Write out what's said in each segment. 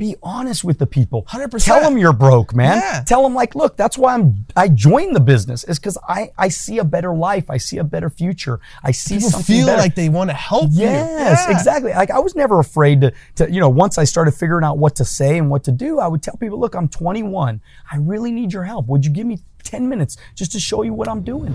be honest with the people. 100%. Tell them you're broke, man. Yeah. Tell them like, look, that's why I'm I joined the business is because I I see a better life. I see a better future. I see People something feel better. like they want to help you. Yes, Yeah. exactly. Like I was never afraid to, to, you know, once I started figuring out what to say and what to do, I would tell people, look, I'm 21. I really need your help. Would you give me 10 minutes just to show you what I'm doing?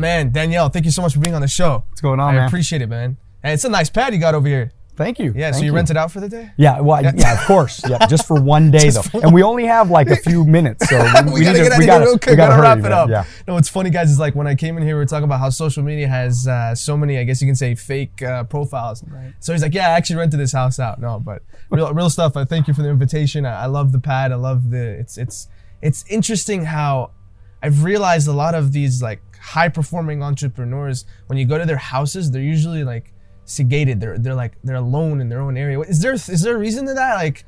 Man, Danielle, thank you so much for being on the show. What's going on, I man? appreciate it, man. And it's a nice pad you got over here. Thank you. Yeah, so Thank you, rented out for the day? Yeah, well, I- yeah, of course. Yeah, just for one day though, and we only have like a few minutes, so we, we, need gotta to- get out we of gotta- here real we gotta Gotta wrap it man. up. Yeah. No, what's funny, guys, is like when I came in here, we were talking about how social media has uh, so many, I guess you can say, fake uh, profiles. So he's like, "Yeah, I actually rented this house out." No, but real, real stuff. I thank you for the invitation. I, I love the pad. I love the. It's it's it's interesting how I've realized a lot of these like high performing entrepreneurs when you go to their houses, they're usually like sedated. They're they're like they're alone in their own area. Is there is there a reason to that? Like,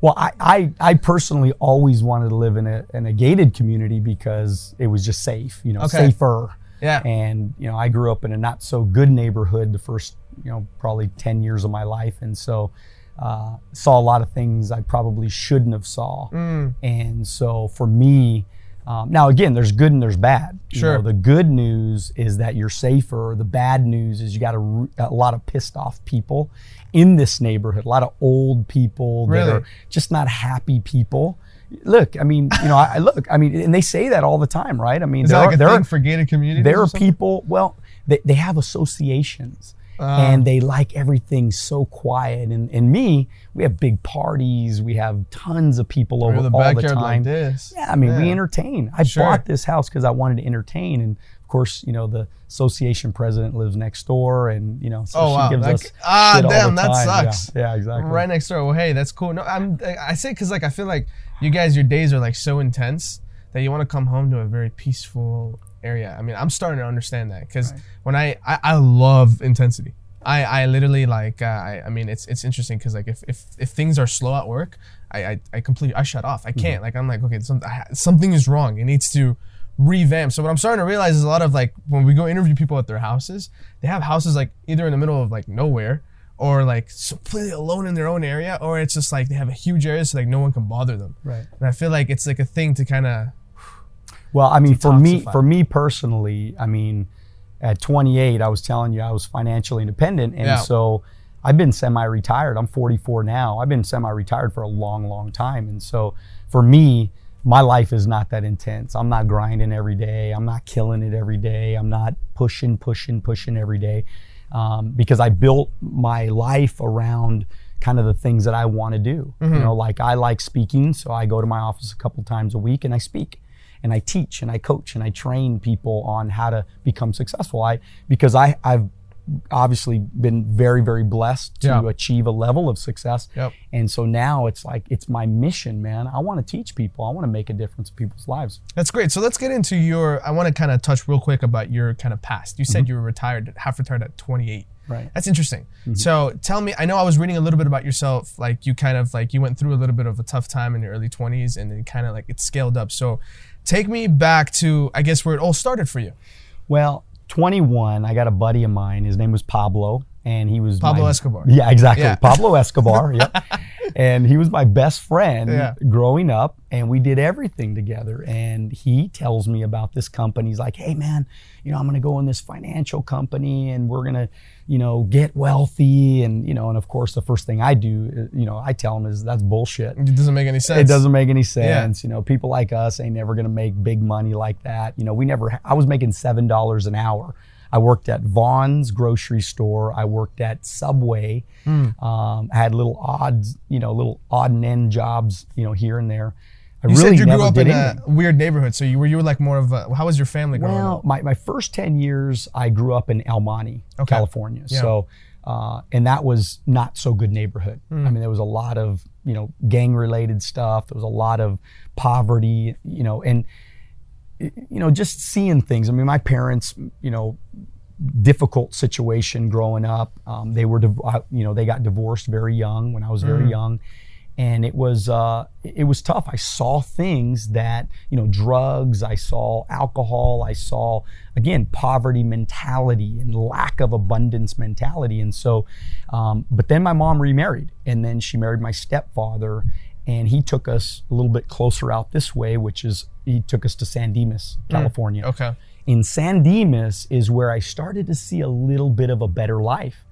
Well, I, I, I personally always wanted to live in a, in a gated community because it was just safe, you know, Okay. safer. Yeah. And, you know, I grew up in a not so good neighborhood the first, you know, probably 10 years of my life. And so, uh, saw a lot of things I probably shouldn't have saw. Mm. And so for me, um, now again, there's good and there's bad. You Sure. know, the good news is that you're safer. The bad news is you got a lot of pissed off people in this neighborhood. A lot of old people that are just not happy people. Look, I mean, you know, I, I look, I mean, and they say that all the time, right? I mean, is there that are, like a there thing are, for gated communities? there are people. Well, they, they have associations. Ah. and they like everything so quiet. And, and me, we have big parties. We have tons of people over the all the backyard time. like this. Yeah, I mean, we entertain. I Sure. bought this house because I wanted to entertain, and of course, you know, the association president lives next door, and you know, so Oh, she wow. gives That- us ah, damn, that time. Yeah, sucks. Yeah, exactly. Right next door. Well, hey, that's cool. No, I'm. I say because like I feel like you guys, your days are like so intense that you want to come home to a very peaceful area. I mean, I'm starting to understand that because when I, I I love intensity. I I literally like. Uh, I I mean, it's it's interesting because like if, if if things are slow at work, I I, I completely I shut off. I Mm-hmm. can't. Like I'm like okay, some, I, something is wrong. It needs to revamp. So what I'm starting to realize is a lot of like when we go interview people at their houses, they have houses like either in the middle of like nowhere or like completely alone in their own area, or it's just like they have a huge area so like no one can bother them. Right. And I feel like it's like a thing to kind of Well, I mean, for me, for me personally, I mean, at 28, I was telling you I was financially independent, and Yeah. so I've been semi-retired. I'm 44 now. I've been semi-retired for a long, long time, and so for me, my life is not that intense. I'm not grinding every day. I'm not killing it every day. I'm not pushing, pushing, pushing every day, um, because I built my life around kind of the things that I want to do. You know, like I like speaking, so I go to my office a couple times a week and I speak and I teach and I coach and I train people on how to become successful. I because I I've obviously been very very blessed to Yeah. achieve a level of success. Yep. And so now it's like it's my mission, man. I want to teach people. I want to make a difference in people's lives. That's great. So let's get into your. I want to kind of touch real quick about your kind of past. You said mm-hmm. you were retired, half retired at 28. Right. That's interesting. Mm-hmm. So tell me, I know I was reading a little bit about yourself. Like you kind of like you went through a little bit of a tough time in your early 20s, and then kind of like it scaled up. So take me back to I guess where it all started for you. Well, 21, I got a buddy of mine. His name was Pablo, and he was Pablo my- Escobar. Yeah, exactly. Yeah. Pablo Escobar. yep. And he was my best friend Yeah. growing up, and we did everything together. And he tells me about this company. He's like, "Hey, man, you know, I'm going to go in this financial company, and we're going to, you know, get wealthy." And you know, and of course, the first thing I do, uh, you know, I tell him is that's bullshit. It doesn't make any sense. It doesn't make any sense. You know, people like us ain't never gonna make big money like that. You know, we never. I was making seven dollars an hour. I worked at Vons grocery store. I worked at Subway. Hmm. Um, I had little odds, you know, little odd and end jobs, you know, here and there. I You really said you grew up in anything. a weird neighborhood. So you were you were like more of a. How was your family growing Well, up? my, my first 10 years, I grew up in El Monte, Okay. California. Yeah. So, uh, and that was not so good neighborhood. Hmm. I mean, there was a lot of, you know, gang related stuff. There was a lot of poverty, you know, and, you know, just seeing things. I mean, my parents, you know, difficult situation growing up. Um, they were, div- you know, they got divorced very young when I was very young, and it was uh, it was tough. I saw things that you know, drugs. I saw alcohol. I saw again poverty mentality and lack of abundance mentality. And so, um, but then my mom remarried, and then she married my stepfather, and he took us a little bit closer out this way, which is he took us to San Dimas, California. Okay. In San Dimas is where I started to see a little bit of a better life.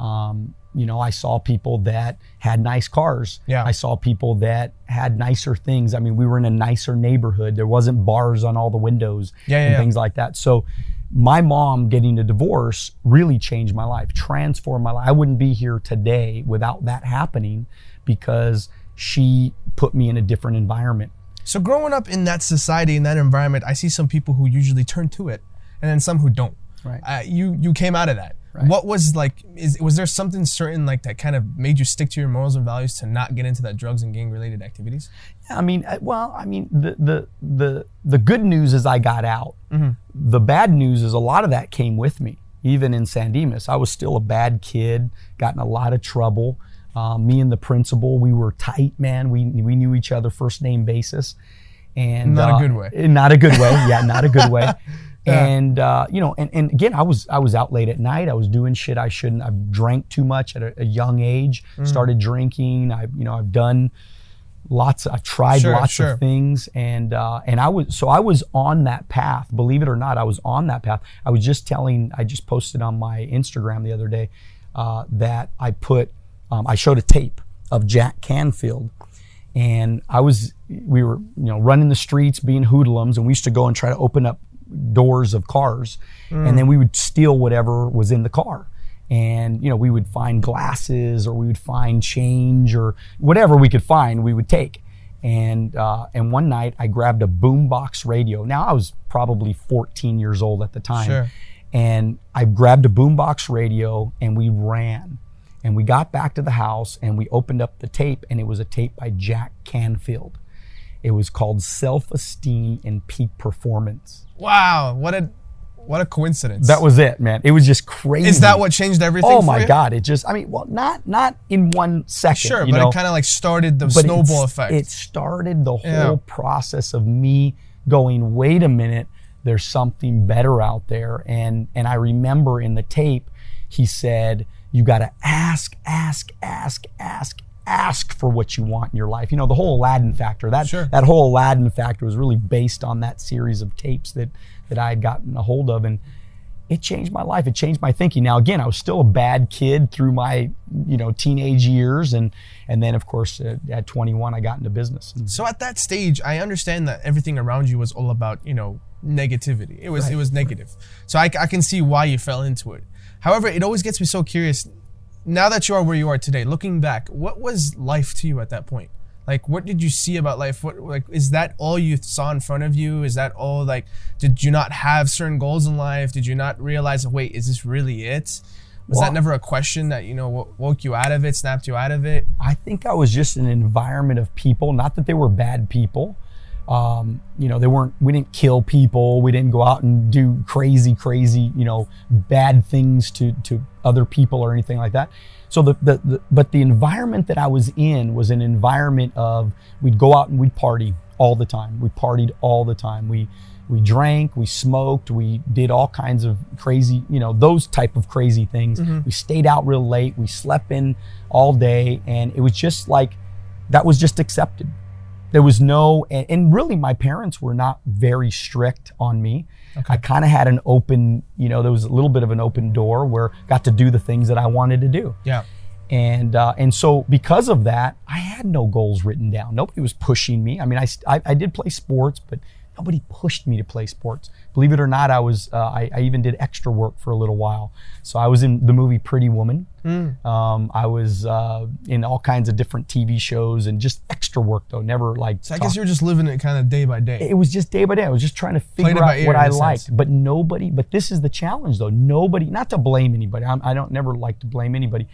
Um, you know, I saw people that had nice cars. Yeah. I saw people that had nicer things. I mean, we were in a nicer neighborhood. There wasn't bars on all the windows Yeah, yeah, and yeah. things like that. So my mom getting a divorce really changed my life, transformed my life. I wouldn't be here today without that happening because she put me in a different environment. So growing up in that society, in that environment, I see some people who usually turn to it, and then some who don't. Right. Uh, you you came out of that. Right. What was like? Is was there something certain like that kind of made you stick to your morals and values to not get into that drugs and gang related activities? I mean, uh, well, I mean, the the the the good news is I got out. The bad news is a lot of that came with me. Even in San Dimas, I was still a bad kid, got in a lot of trouble. Um, me and the principal, we were tight, man. We we knew each other first name basis, and Not a uh, good way. eh, Not a good way. Yeah, not a good way. And uh, you know, and, and again, I was I was out late at night. I was doing shit I shouldn't. I drank too much at a, a young age. Mm. Started drinking. I you know I've done lots. I've tried Sure, lots sure. of things, and uh, and I was so I was on that path. Believe it or not, I was on that path. I was just telling. I just posted on my Instagram the other day uh, that I put. Um, I showed a tape of Jack Canfield, and I was we were you know running the streets being hoodlums, and we used to go and try to open up doors of cars, and then we would steal whatever was in the car. And you know we would find glasses or we would find change or whatever we could find we would take. And uh, and one night I grabbed a boombox radio. Now I was probably 14 years old at the time, Sure. and I grabbed a boombox radio and we ran. And we got back to the house and we opened up the tape and it was a tape by Jack Canfield. It was called Self Esteem and Peak Performance. Wow, what a what a coincidence. That was it, man. It was just crazy. Is that what changed everything? Oh my you? God! It just, I mean, well, not not in one second. Sure, but know? it kind of like started the but snowball effect. It started the whole Yeah. process of me going, wait a minute, there's something better out there. And and I remember in the tape, he said, you got to ask, ask, ask, ask, ask for what you want in your life. You know, the whole Aladdin factor. That Sure. that whole Aladdin factor was really based on that series of tapes that that I had gotten a hold of and it changed my life. It changed my thinking. Now, again, I was still a bad kid through my, you know, teenage years, and and then of course uh, at 21 I got into business. So at that stage, I understand that everything around you was all about you know negativity. It was it was negative. So I, I can see why you fell into it. However, it always gets me so curious. Now that you are where you are today, looking back, what was life to you at that point? Like, what did you see about life? What like is that all you saw in front of you? Is that all like? Did you not have certain goals in life? Did you not realize? Wait, is this really it? Was Well- that never a question that you know wo- woke you out of it, snapped you out of it? I think I was just an environment of people. Not that they were bad people. Um, you know, they weren't. We didn't kill people. We didn't go out and do crazy, crazy, you know, bad things to to other people or anything like that. So the, the, the but the environment that I was in was an environment of we'd go out and we'd party all the time. We partied all the time. We we drank, we smoked, we did all kinds of crazy, you know, those type of crazy things. We stayed out real late. We slept in all day, and it was just like that was just accepted. There was no, and, and really, my parents were not very strict on me. I kind of had an open, you know, there was a little bit of an open door where I got to do the things that I wanted to do. Yeah. And uh, and so because of that, I had no goals written down. Nobody was pushing me. I mean, I, I, I did play sports, but nobody pushed me to play sports. Believe it or not, I was uh, I, I even did extra work for a little while. So I was in the movie Pretty Woman. Um, I was uh, in all kinds of different TV shows and just extra work though. Never like. So I guess you're just living it kind of day by day. it was just day by day. I was just trying to figure out ear what I a sense. liked. But nobody, but this is the challenge though. Nobody, not to blame anybody. I'm, I don't never like to blame anybody,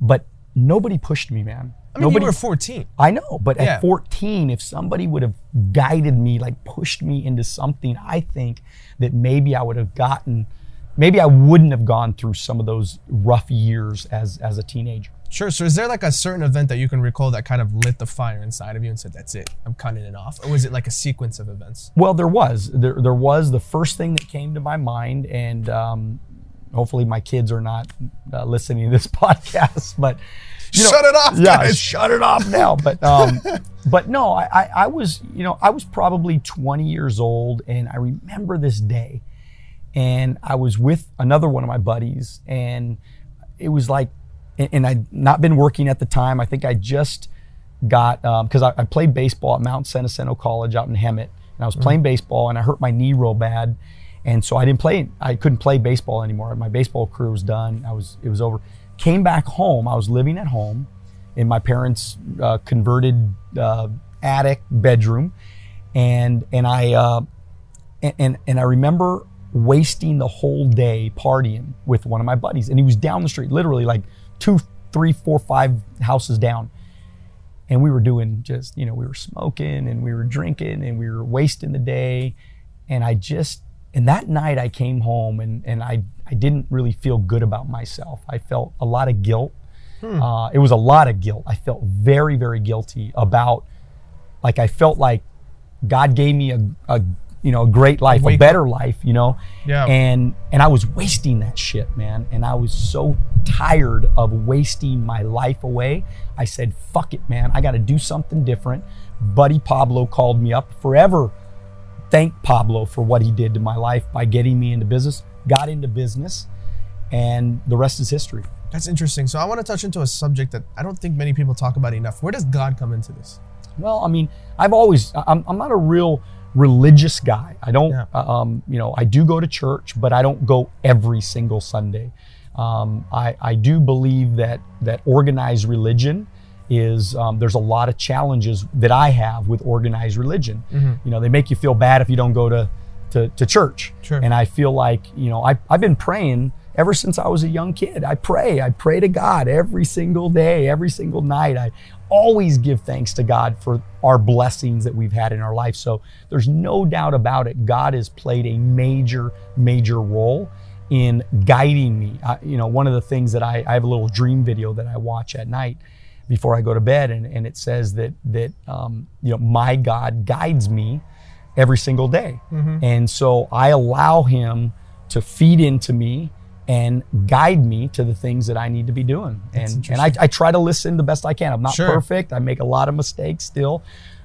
but nobody pushed me, man. I mean, nobody. you were 14. I know, but Yeah. at 14, if somebody would have guided me, like pushed me into something, I think that maybe I would have gotten maybe I wouldn't have gone through some of those rough years as as a teenager. Sure. So is there like a certain event that you can recall that kind of lit the fire inside of you and said, "That's it, I'm cutting it off," or was it like a sequence of events? Well, there was there there was the first thing that came to my mind, and um, hopefully my kids are not uh, listening to this podcast, but. You know, Shut it off, Yeah, guys. shut it off now. But um, but no, I, I I was you know I was probably 20 years old, and I remember this day, and I was with another one of my buddies, and it was like, and, and I'd not been working at the time. I think I just got because I, I played baseball at Mount San Jacinto College out in Hemet, and I was playing baseball, and I hurt my knee real bad, and so I didn't play. I couldn't play baseball anymore. My baseball career was done. I was it was over. Came back home. I was living at home in my parents' uh, converted uh, attic bedroom, and and I uh, and, and and I remember wasting the whole day partying with one of my buddies, and he was down the street, literally like two, three, four, five houses down, and we were doing just you know we were smoking and we were drinking and we were wasting the day, and I just and that night I came home and and I I didn't really feel good about myself. I felt a lot of guilt. Uh, it was a lot of guilt. I felt very very guilty about like I felt like God gave me a, a you know a great life, a, wake better life, you know. Yeah. And and I was wasting that shit, man. And I was so tired of wasting my life away. I said, "Fuck it, man. I got to do something different." Buddy Pablo called me up. Forever thank Pablo for what he did to my life by getting me into business. Got into business, and the rest is history. That's interesting. So I want to touch into a subject that I don't think many people talk about enough. Where does God come into this? Well, I mean, I've always, I'm, I'm not a real religious guy. I don't, Yeah. um, you know, I do go to church, but I don't go every single Sunday. Um, I, I do believe that that organized religion is um, there's a lot of challenges that I have with organized religion. Mm-hmm. You know, they make you feel bad if you don't go to to, to church. Sure. And I feel like, you know, I, I've been praying ever since I was a young kid. I pray. I pray to God every single day, every single night. I always give thanks to God for our blessings that we've had in our life. So there's no doubt about it. God has played a major, major role in guiding me. I, you know, one of the things that I, I have a little dream video that I watch at night before I go to bed, and, and it says that that um, you know my God guides me every single day, and so I allow Him to feed into me and guide me to the things that I need to be doing, and and I, I try to listen the best I can. I'm not Sure. perfect. I make a lot of mistakes still,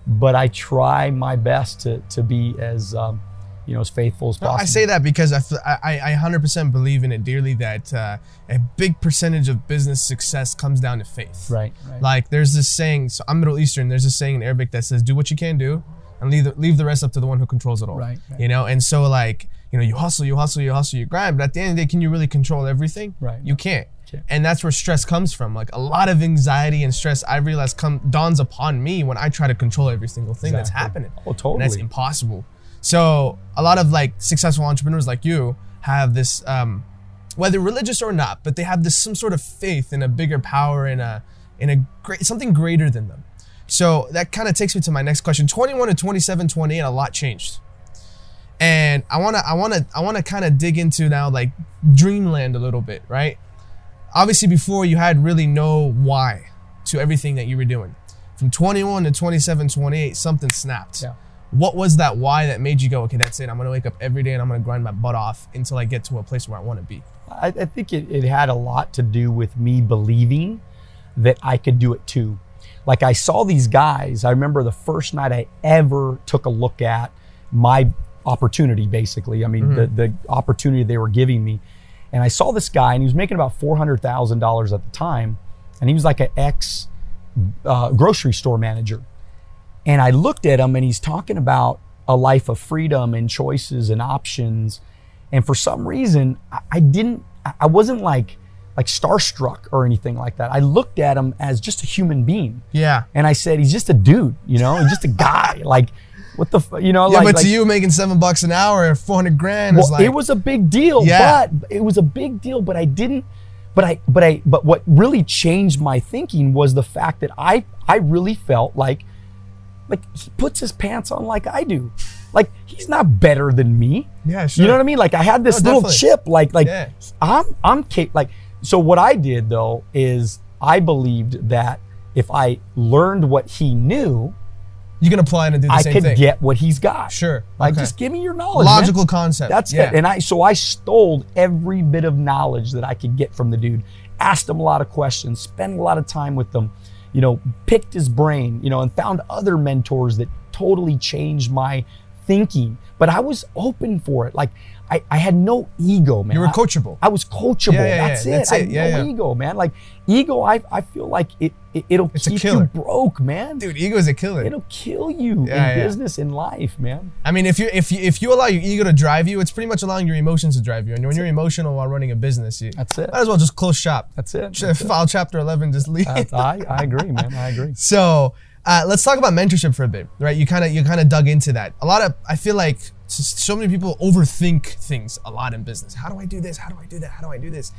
but I try my best to to be as um, you know as faithful as possible. I say that because I, I, 100% believe in it dearly that uh, a big percentage of business success comes down to faith. right, right. Like there's this saying, so I'm Middle Eastern, there's this saying in Arabic that says, do what you can do and leave the, leave the rest up to the one who controls it all. Right, right. You know, and so like, you know, you hustle, you hustle, you hustle, you grind, but at the end of the day, can you really control everything? Right. You can't. And that's where stress comes from. Like a lot of anxiety and stress, I realize come dawns upon me when I try to control every single thing that's happening. Oh, totally. And that's impossible. So a lot of like successful entrepreneurs like you have this, um, whether religious or not, but they have this some sort of faith in a bigger power in a in a great something greater than them. So that kind of takes me to my next question. 21 to 27, 28, a lot changed. And I wanna I wanna I wanna kind of dig into now like dreamland a little bit, right? Obviously before you had really no why to everything that you were doing. From 21 to 27, 28, something snapped. Yeah. What was that why that made you go, okay, that's it. I'm gonna wake up every day and I'm gonna grind my butt off until I get to a place where I wanna be. I, I think it, it had a lot to do with me believing that I could do it too. Like I saw these guys. I remember the first night I ever took a look at my opportunity, basically. I mean, the, the opportunity they were giving me. And I saw this guy, and he was making about $400,000 at the time. And he was like an ex uh, grocery store manager. And I looked at him, and he's talking about a life of freedom and choices and options. And for some reason, I, I didn't, I- wasn't like, like starstruck or anything like that. I looked at him as just a human being. Yeah. And I said, he's just a dude, you know, he's just a guy. Like, what the, f- you know, Yeah, like, but like- to you, making seven bucks an hour, four hundred grand is well, like it was a big deal, Yeah. but it was a big deal, but I didn't, but I, but I, but what really changed my thinking was the fact that I, I really felt like, like he puts his pants on like I do. like he's not better than me. Yeah, sure. You know what I mean? Like I had this No, little definitely. chip, like like Yeah. I'm I'm cap- like so what I did though is I believed that if I learned what he knew, You can apply and do the I same could thing. get what he's got. Sure. Like Okay. just give me your knowledge. man. Logical concept. That's yeah. it. And I so I stole every bit of knowledge that I could get from the dude. Asked him a lot of questions, spent a lot of time with them, you know, picked his brain, you know, and found other mentors that totally changed my thinking. But I was open for it. Like I, I had no ego, man. you were coachable. I was coachable. Yeah, yeah, yeah. That's it. I had no ego, man. Like ego, I, I feel like it, it it'll It's a keep killer. you broke, man. Dude, ego is a killer. It'll kill you Yeah, in yeah. business, in life, man. I mean, if you if you if you allow your ego to drive you, it's pretty much allowing your emotions to drive you. And when you're emotional while running a business, you That's it. might as well just close shop. That's it. That's it. File chapter eleven, just leave. That's- I, I agree, man. I agree. So uh, let's talk about mentorship for a bit, right? You kind of you kind of dug into that. A lot of I feel like so many people overthink things a lot in business. How do I do this? How do I do that? How do I do this?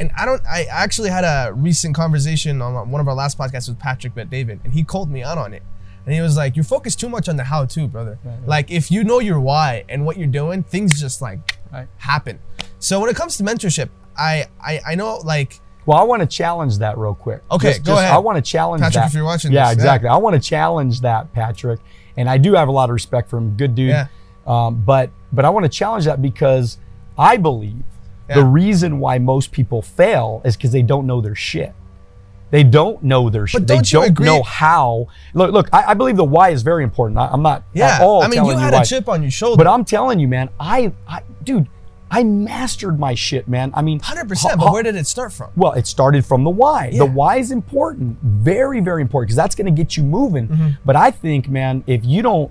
And I don't. I actually had a recent conversation on one of our last podcasts with Patrick Bet David, and he called me out on it. And he was like, "You focus too much on the how-to, brother. right. Like if you know your why and what you're doing, things just like Right. happen." So when it comes to mentorship, I I, I know like Well, I want to challenge that real quick. Okay, go ahead. I want to challenge Patrick, that. if you're watching yeah, this, yeah. exactly. I want to challenge that, Patrick. And I do have a lot of respect for him. Good dude. Yeah. Um, but but I want to challenge that because I believe the reason why most people fail is because they don't know their shit. They don't know their shit. They don't you don't agree- know how. Look, look. I, I believe the why is very important. I, I'm not yeah. at all I mean, you had why. a chip on your shoulder. But I'm telling you, man. I, I, dude, I mastered my shit, man. I mean, Hundred percent. ho- But where did it start from? well, it started from the why. Yeah. The why is important, very, very important, because that's going to get you moving. Mm-hmm. But I think, man, if you don't,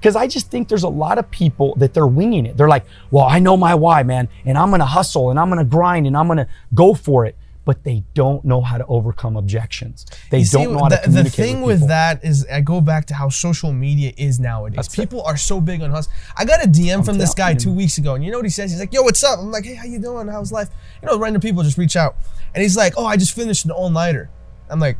because I just think there's a lot of people that they're winging it. They're like, well, I know my why, man, and I'm going to hustle and I'm going to grind and I'm going to go for it. But they don't know how to overcome objections. They You don't know how the, to communicate the thing with, with, that is I go back to how social media is nowadays. That's it. People are so big on hustle. I got a DM from this guy two weeks ago, and you know what he says? He's like, "Yo, what's up?" I'm like, "Hey, how you doing? How's life?" You know, random people just reach out, and he's like, "Oh, I just finished an all nighter." I'm like,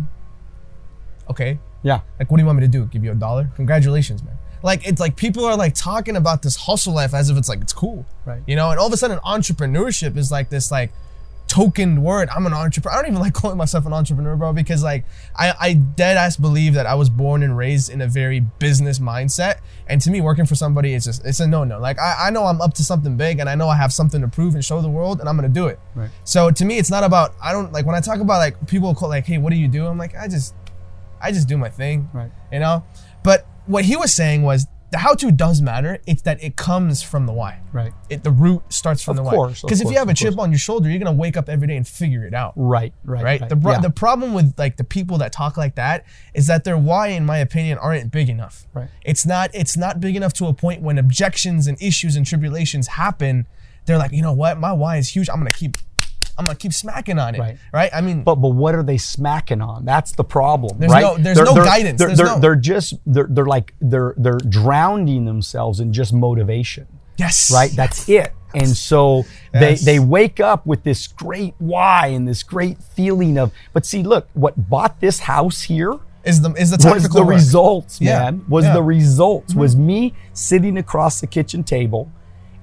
"Okay, Yeah. like, what do you want me to do? Give you a dollar? Congratulations, man." Like it's like people are like talking about this hustle life as if it's like it's cool, Right. You know, and all of a sudden entrepreneurship is like this like token word. I'm an entrepreneur. I don't even like calling myself an entrepreneur, bro, because like I, I dead ass believe that I was born and raised in a very business mindset. And to me, working for somebody is just it's a no no. Like I, I know I'm up to something big and I know I have something to prove and show the world and I'm gonna do it. Right. So to me, it's not about I don't like when I talk about like people call like, hey, what do you do? I'm like, I just I just do my thing. Right. You know? But what he was saying was the how to does matter. It's that it comes from the why. Right. It, the root starts from Of the course, why. of Because if you have a chip course. on your shoulder, you're gonna wake up every day and figure it out. Right. Right. Right. The, yeah. the problem with like the people that talk like that is that their why, in my opinion, aren't big enough. Right. It's not. It's not big enough to a point when objections and issues and tribulations happen. They're like, you know what? My why is huge. I'm gonna keep. I'm gonna keep smacking on it. Right. Right. I mean, But but what are they smacking on? That's the problem, There's right? no- there's no guidance. They're, There's they're, no- they're just they're they're like they're they're drowning themselves in just motivation, yes. right? That's it. And so they Yes. they wake up with this great why and this great feeling of. But see, look, what bought this house here is the is the was the work. results, Yeah, man. Was yeah. Mm-hmm. the results. Was me sitting across the kitchen table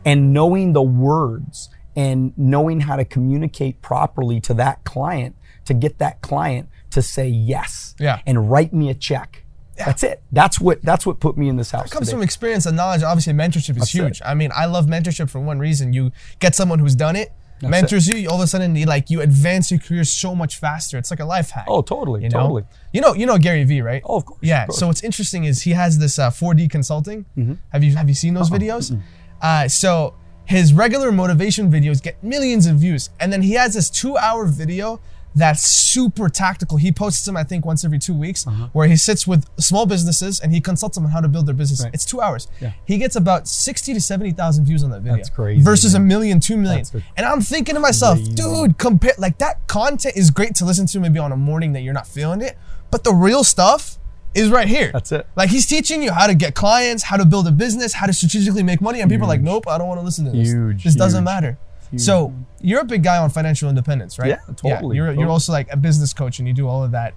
and knowing the words and knowing how to communicate properly to that client to get that client to say yes Yeah. and write me a check. That's it. That's what that's what put me in this house. It comes today. from experience and knowledge. Obviously, mentorship is That's it. huge. I mean, I love mentorship for one reason. You get someone who's done it, mentors you. All of a sudden, you like you advance your career so much faster. It's like a life hack. Oh, totally, You know? totally. You know, you know Gary Vee, right? Oh, of course, Yeah. of course. So what's interesting is he has this uh, 4D consulting. Mm-hmm. Have you have you seen those Uh-uh. videos? Uh, so his regular motivation videos get millions of views, and then he has this two-hour video that's super tactical. He posts them, I think, once every two weeks, Uh-huh. where he sits with small businesses and he consults them on how to build their business. Right. It's two hours. Yeah. He gets about sixty to seventy thousand views on that video. That's crazy, Versus a man. million, two million. A- and I'm thinking to myself, Crazy. dude, compare like that content is great to listen to maybe on a morning that you're not feeling it, but the real stuff is right here. That's it. Like he's teaching you how to get clients, how to build a business, how to strategically make money, and people are like, nope, I don't want to listen to this. Huge, This doesn't huge, matter. So you're a big guy on financial independence, right? Yeah, totally, you're, you're also like a business coach, and you do all of that,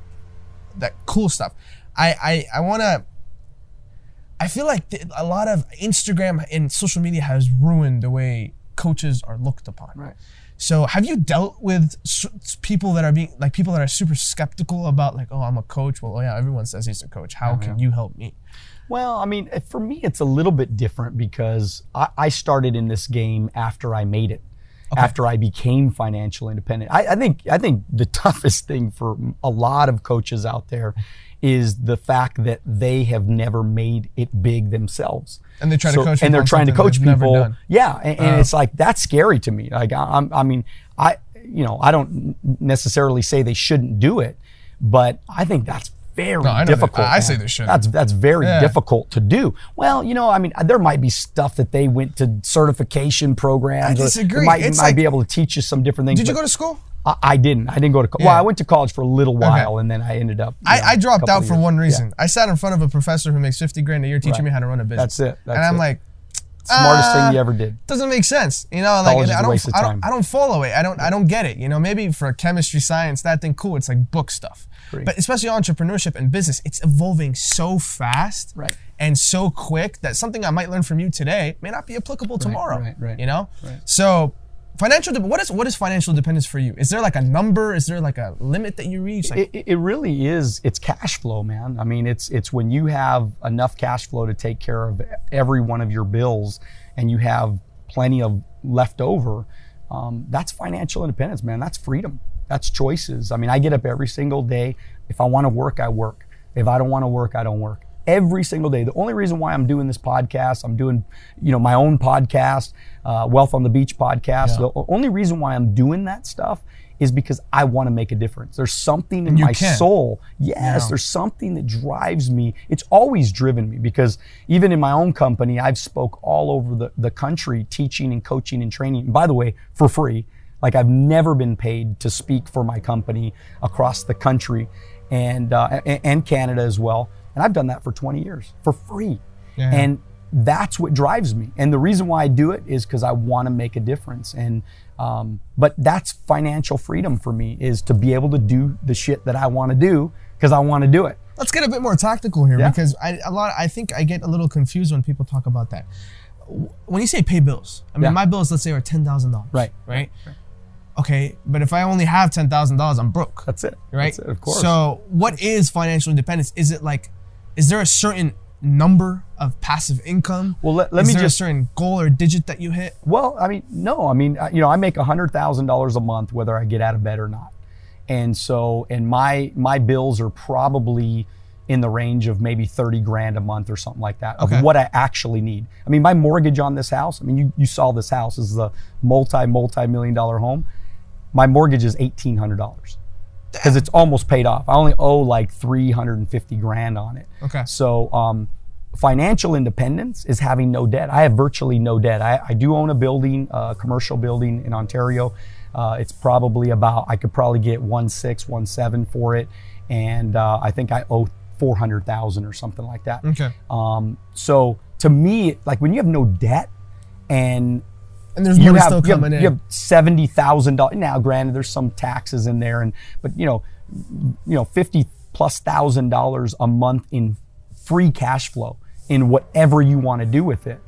that cool stuff. I I, I want to. I feel like th- a lot of Instagram and social media has ruined the way coaches are looked upon. Right. So have you dealt with people that are being like people that are super skeptical about like, oh, I'm a coach. Well, oh yeah, everyone says he's a coach. How can you help me? Well, I mean, eh, for me, it's a little bit different because I, I started in this game after I made it, after I became financial independent. I, I think I think the toughest thing for a lot of coaches out there is the fact that they have never made it big themselves. And they try so, to coach. And they're trying to coach people. Yeah, and, and Uh. it's like that's scary to me. Like I, I'm, I mean, I you know I don't necessarily say they shouldn't do it, but I think that's very No, I difficult. I say man. they shouldn't. That's that's very Yeah. difficult to do. Well, you know, I mean, there might be stuff that they went to certification programs. I disagree. Might, might like- be able to teach you some different things. Did you go to school? I, I didn't. I didn't go to. Co- Yeah. Well, I went to college for a little while, and then I ended up. I, know, I dropped out for years. one Yeah. reason. I sat in front of a professor who makes 50 grand a year teaching Right. me how to run a business. That's it. That's and I'm it. like, Smartest Ah. thing you ever did. doesn't make sense. You know, like College I don't, I don't. I don't follow it. I don't, I don't get it. You know, maybe for chemistry, science, that thing, cool. It's like book stuff. But especially entrepreneurship and business, it's evolving so fast Right. and so quick that something I might learn from you today may not be applicable tomorrow. right, right, You know, so. Financial, de- what is what is financial dependence for you? Is there like a number? Is there like a limit that you reach? Like, It, it- it really is. It's cash flow, man. I mean, it's it's when you have enough cash flow to take care of every one of your bills, and you have plenty of left over. Um, that's financial independence, man. That's freedom. That's choices. I mean, I get up every single day. If I want to work, I work. If I don't want to work, I don't work. Every single day. The only reason why I'm doing this podcast, I'm doing, you know, my own podcast, uh, Wealth on the Beach podcast. The only reason why I'm doing that stuff is because I want to make a difference. There's something in my can. soul. Yes, Yeah. there's something that drives me. It's always driven me because even in my own company, I've spoke all over the, the country teaching and coaching and training. And by the way, for free. Like I've never been paid to speak for my company across the country and uh, and Canada as well. And I've done that for 20 years for free. Yeah. And that's what drives me. And the reason why I do it is because I want to make a difference. And um, but that's financial freedom for me is to be able to do the shit that I want to do because I want to do it. Let's get a bit more tactical here Yeah. because I a lot I think I get a little confused when people talk about that. When you say pay bills, I mean Yeah. my bills let's say are ten thousand dollars. Right. Right. Okay, but if I only have ten thousand dollars, I'm broke. That's it. right. That's it, of course. So what is financial independence? Is it like, is there a certain number of passive income? Well, let- let is me there just- a certain goal or digit that you hit? Well, I mean, no. I mean, you know, I make hundred thousand dollars a month whether I get out of bed or not, and so and my my bills are probably in the range of maybe thirty grand a month or something like that Okay. of what I actually need. I mean, my mortgage on this house. I mean, you you saw this house. This is a multi multi million dollar home. My mortgage is eighteen hundred dollars because it's almost paid off. I only owe like three hundred and fifty grand on it. Okay. So um, financial independence is having no debt. I have virtually no debt. I, I do own a building, a commercial building in Ontario. Uh, it's probably about I could probably get one six, one seven for it, and uh, I think I owe four hundred thousand or something like that. Okay. Um, so to me, like when you have no debt and And there's you money have, still you have- in. you have seventy thousand dollars. Now, granted, there's some taxes in there, and but you know, you know, fifty plus thousand dollars a month in free cash flow in whatever you want to do with it.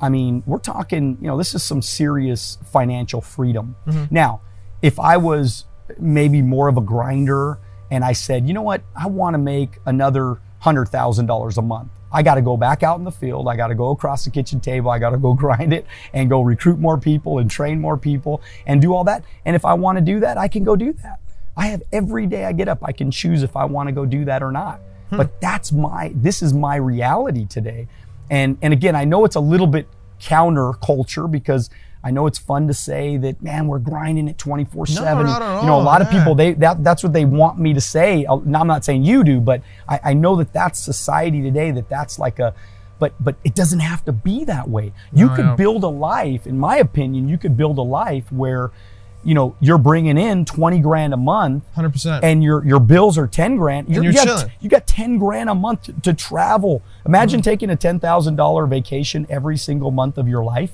I mean, we're talking. You know, this is some serious financial freedom. Mm-hmm. Now, if I was maybe more of a grinder, and I said, you know what, I want to make another hundred thousand dollars a month. I got to go back out in the field. I got to go across the kitchen table. I got to go grind it and go recruit more people and train more people and do all that. And if I want to do that, I can go do that. I have every day I get up, I can choose if I want to go do that or not. Hmm. But that's my, this is my reality today. And, and again, I know it's a little bit counter culture because I know it's fun to say that, man, we're grinding it 24 7. not at You know, a all, lot of people, they, that, that's what they want me to say. Now, I'm not saying you do, but I, I know that that's society today, that that's like a, but, but it doesn't have to be that way. You could build a life, in my opinion, you could build a life where, you know, you're bringing in 20 grand a month 100%. and your your bills are 10 grand you're you got, chilling. you got 10 grand a month to, to travel imagine mm-hmm. taking a $10000 vacation every single month of your life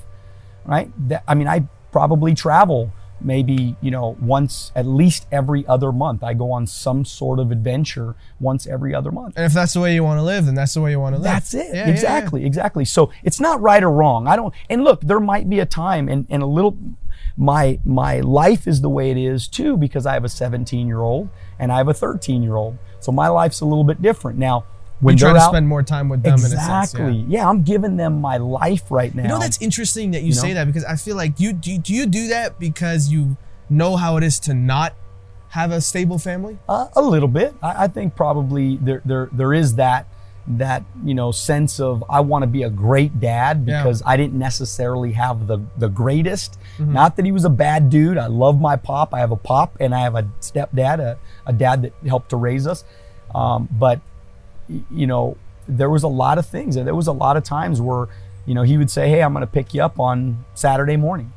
right? That, i mean i probably travel maybe you know once at least every other month. I go on some sort of adventure once every other month. And if that's the way you want to live, then that's the way you want to live. that's it. Yeah, yeah, yeah. exactly. Exactly so it's not right or wrong. I don't and look there might be a time and, and a little my my life is the way it is too because i have a 17 year old and i have a 13 year old so my life's a little bit different. Now when You try to out spend more time with them in a sense. exactly yeah. yeah. i'm giving them my life right now You know that's interesting that you, You say know? that because I feel like you do, you do you do that because you know how it is to not have a stable family? Uh, a little bit. I, I think probably there, there there is that that you know sense of I want to be a great dad Yeah. because I didn't necessarily have the the greatest. Mm-hmm. Not that he was a bad dude. I love my pop. I have a pop and I have a stepdad, a, a dad that helped to raise us. Um, but you know there was a lot of things and there was a lot of times where you know he would say, "Hey, I'm going to pick you up on Saturday morning."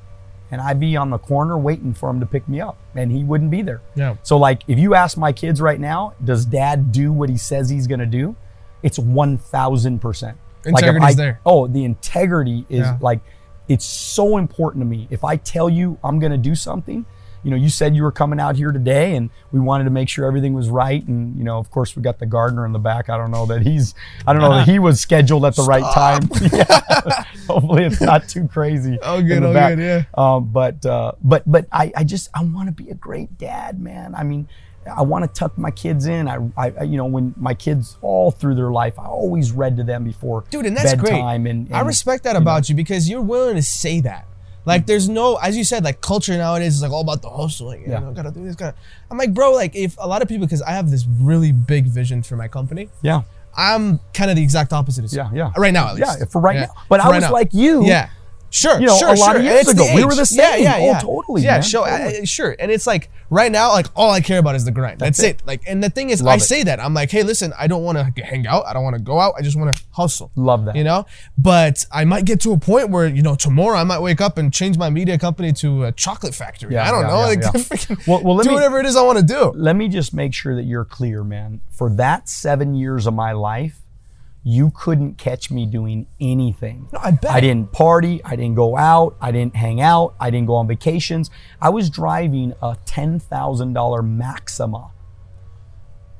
And I'd be on the corner waiting for him to pick me up, and he wouldn't be there. Yeah. So like if you ask my kids right now, does dad do what he says he's gonna do? It's one thousand percent. Integrity's there. Oh, the integrity is Yeah. like it's so important to me. If I tell you I'm gonna do something, you know, you said you were coming out here today and we wanted to make sure everything was right. And, you know, of course we got the gardener in the back. I don't know that he's I don't know that he was scheduled at the right time. Yeah. Hopefully it's not too crazy. Oh, good, oh, back. good, yeah. Um, but uh, but but I, I just I want to be a great dad, man. I mean, I want to tuck my kids in. I, I you know when my kids all through their life, I always read to them before Dude, and that's great. bedtime. And, I respect that about you because you're willing to say that. Like, there's no, as you said, like culture nowadays is like all about the hustle. Like, Yeah. you know, gotta do this, gotta. I'm like, bro, like if a lot of people, because I have this really big vision for my company. Yeah, I'm kind of the exact opposite. You. Yeah, yeah. Right now, at least. Yeah, for right Yeah. now. But For I right was now. like you. Yeah. Sure. You know, sure, a lot sure. of years ago, we were the Yeah, same. yeah, Oh, yeah. totally, Yeah, man. show, Totally. uh, sure. And it's like right now, like all I care about is the grind. That's, That's it. Like, and the thing is, Love I it. say that I'm like, hey, listen, I don't want to hang out. I don't want to go out. I just want to hustle. Love that. You know, but I might get to a point where you know tomorrow I might wake up and change my media company to a chocolate factory. Yeah, I don't yeah, know. yeah, like, yeah. freaking Well- well, let do me- whatever it is I want to do. Let me just make sure that you're clear, man. For that seven years of my life, you couldn't catch me doing anything. No, I bet. I didn't party. I didn't go out. I didn't hang out. I didn't go on vacations. I was driving a $10,000 Maxima,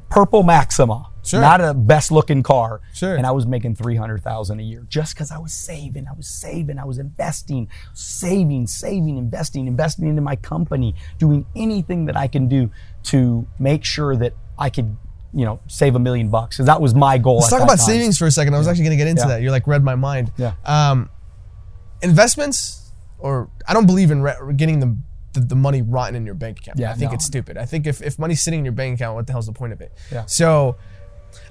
purple Maxima. Sure. Not a best looking car. Sure. And I was making 300,000 a year just because I was saving. I was saving. I was investing, saving, saving, investing, investing into my company, doing anything that I can do to make sure that I could, you know, save a million bucks. Because that was my goal. Let's talk about time. savings for a second. I was actually going to get into Yeah. that. You're like read my mind. Yeah. Um, investments, or I don't believe in re- getting the, the the money rotten in your bank account. Yeah, I think no. it's stupid. I think if if money's sitting in your bank account, what the hell's the point of it? Yeah. So.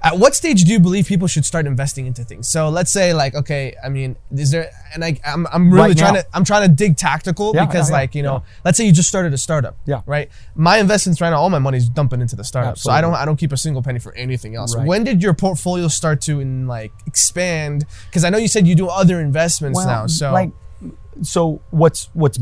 At what stage do you believe people should start investing into things? So let's say like okay, I mean, is there and I I'm, I'm really Right trying now. to I'm trying to dig tactical Yeah, because yeah, yeah, like you know, let's say you just started a startup. Yeah. Right. My investments right now, all my money's dumping into the startup. So I don't I don't keep a single penny for anything else. Right. When did your portfolio start to in, like expand? Because I know you said you do other investments Well, now. So like, so what's what's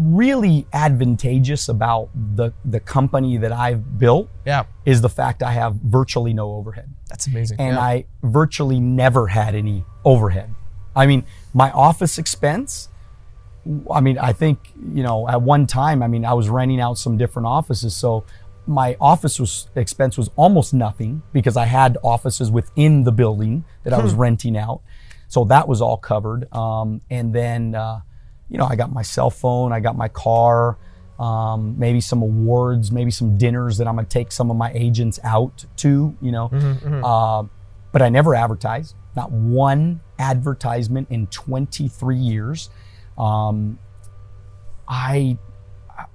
really advantageous about the the company that I've built yeah, is the fact I have virtually no overhead, that's amazing. and yeah. I virtually never had any overhead. I mean, my office expense. I mean, I think you know at one time, I mean, I was renting out some different offices, so my office was expense was almost nothing because I had offices within the building that I was renting out, so that was all covered. Um, and then, uh, you know, I got my cell phone, I got my car, um, maybe some awards, maybe some dinners that I'm gonna take some of my agents out to, you know. Uh, but I never advertised, not one advertisement in 23 years. Um, I,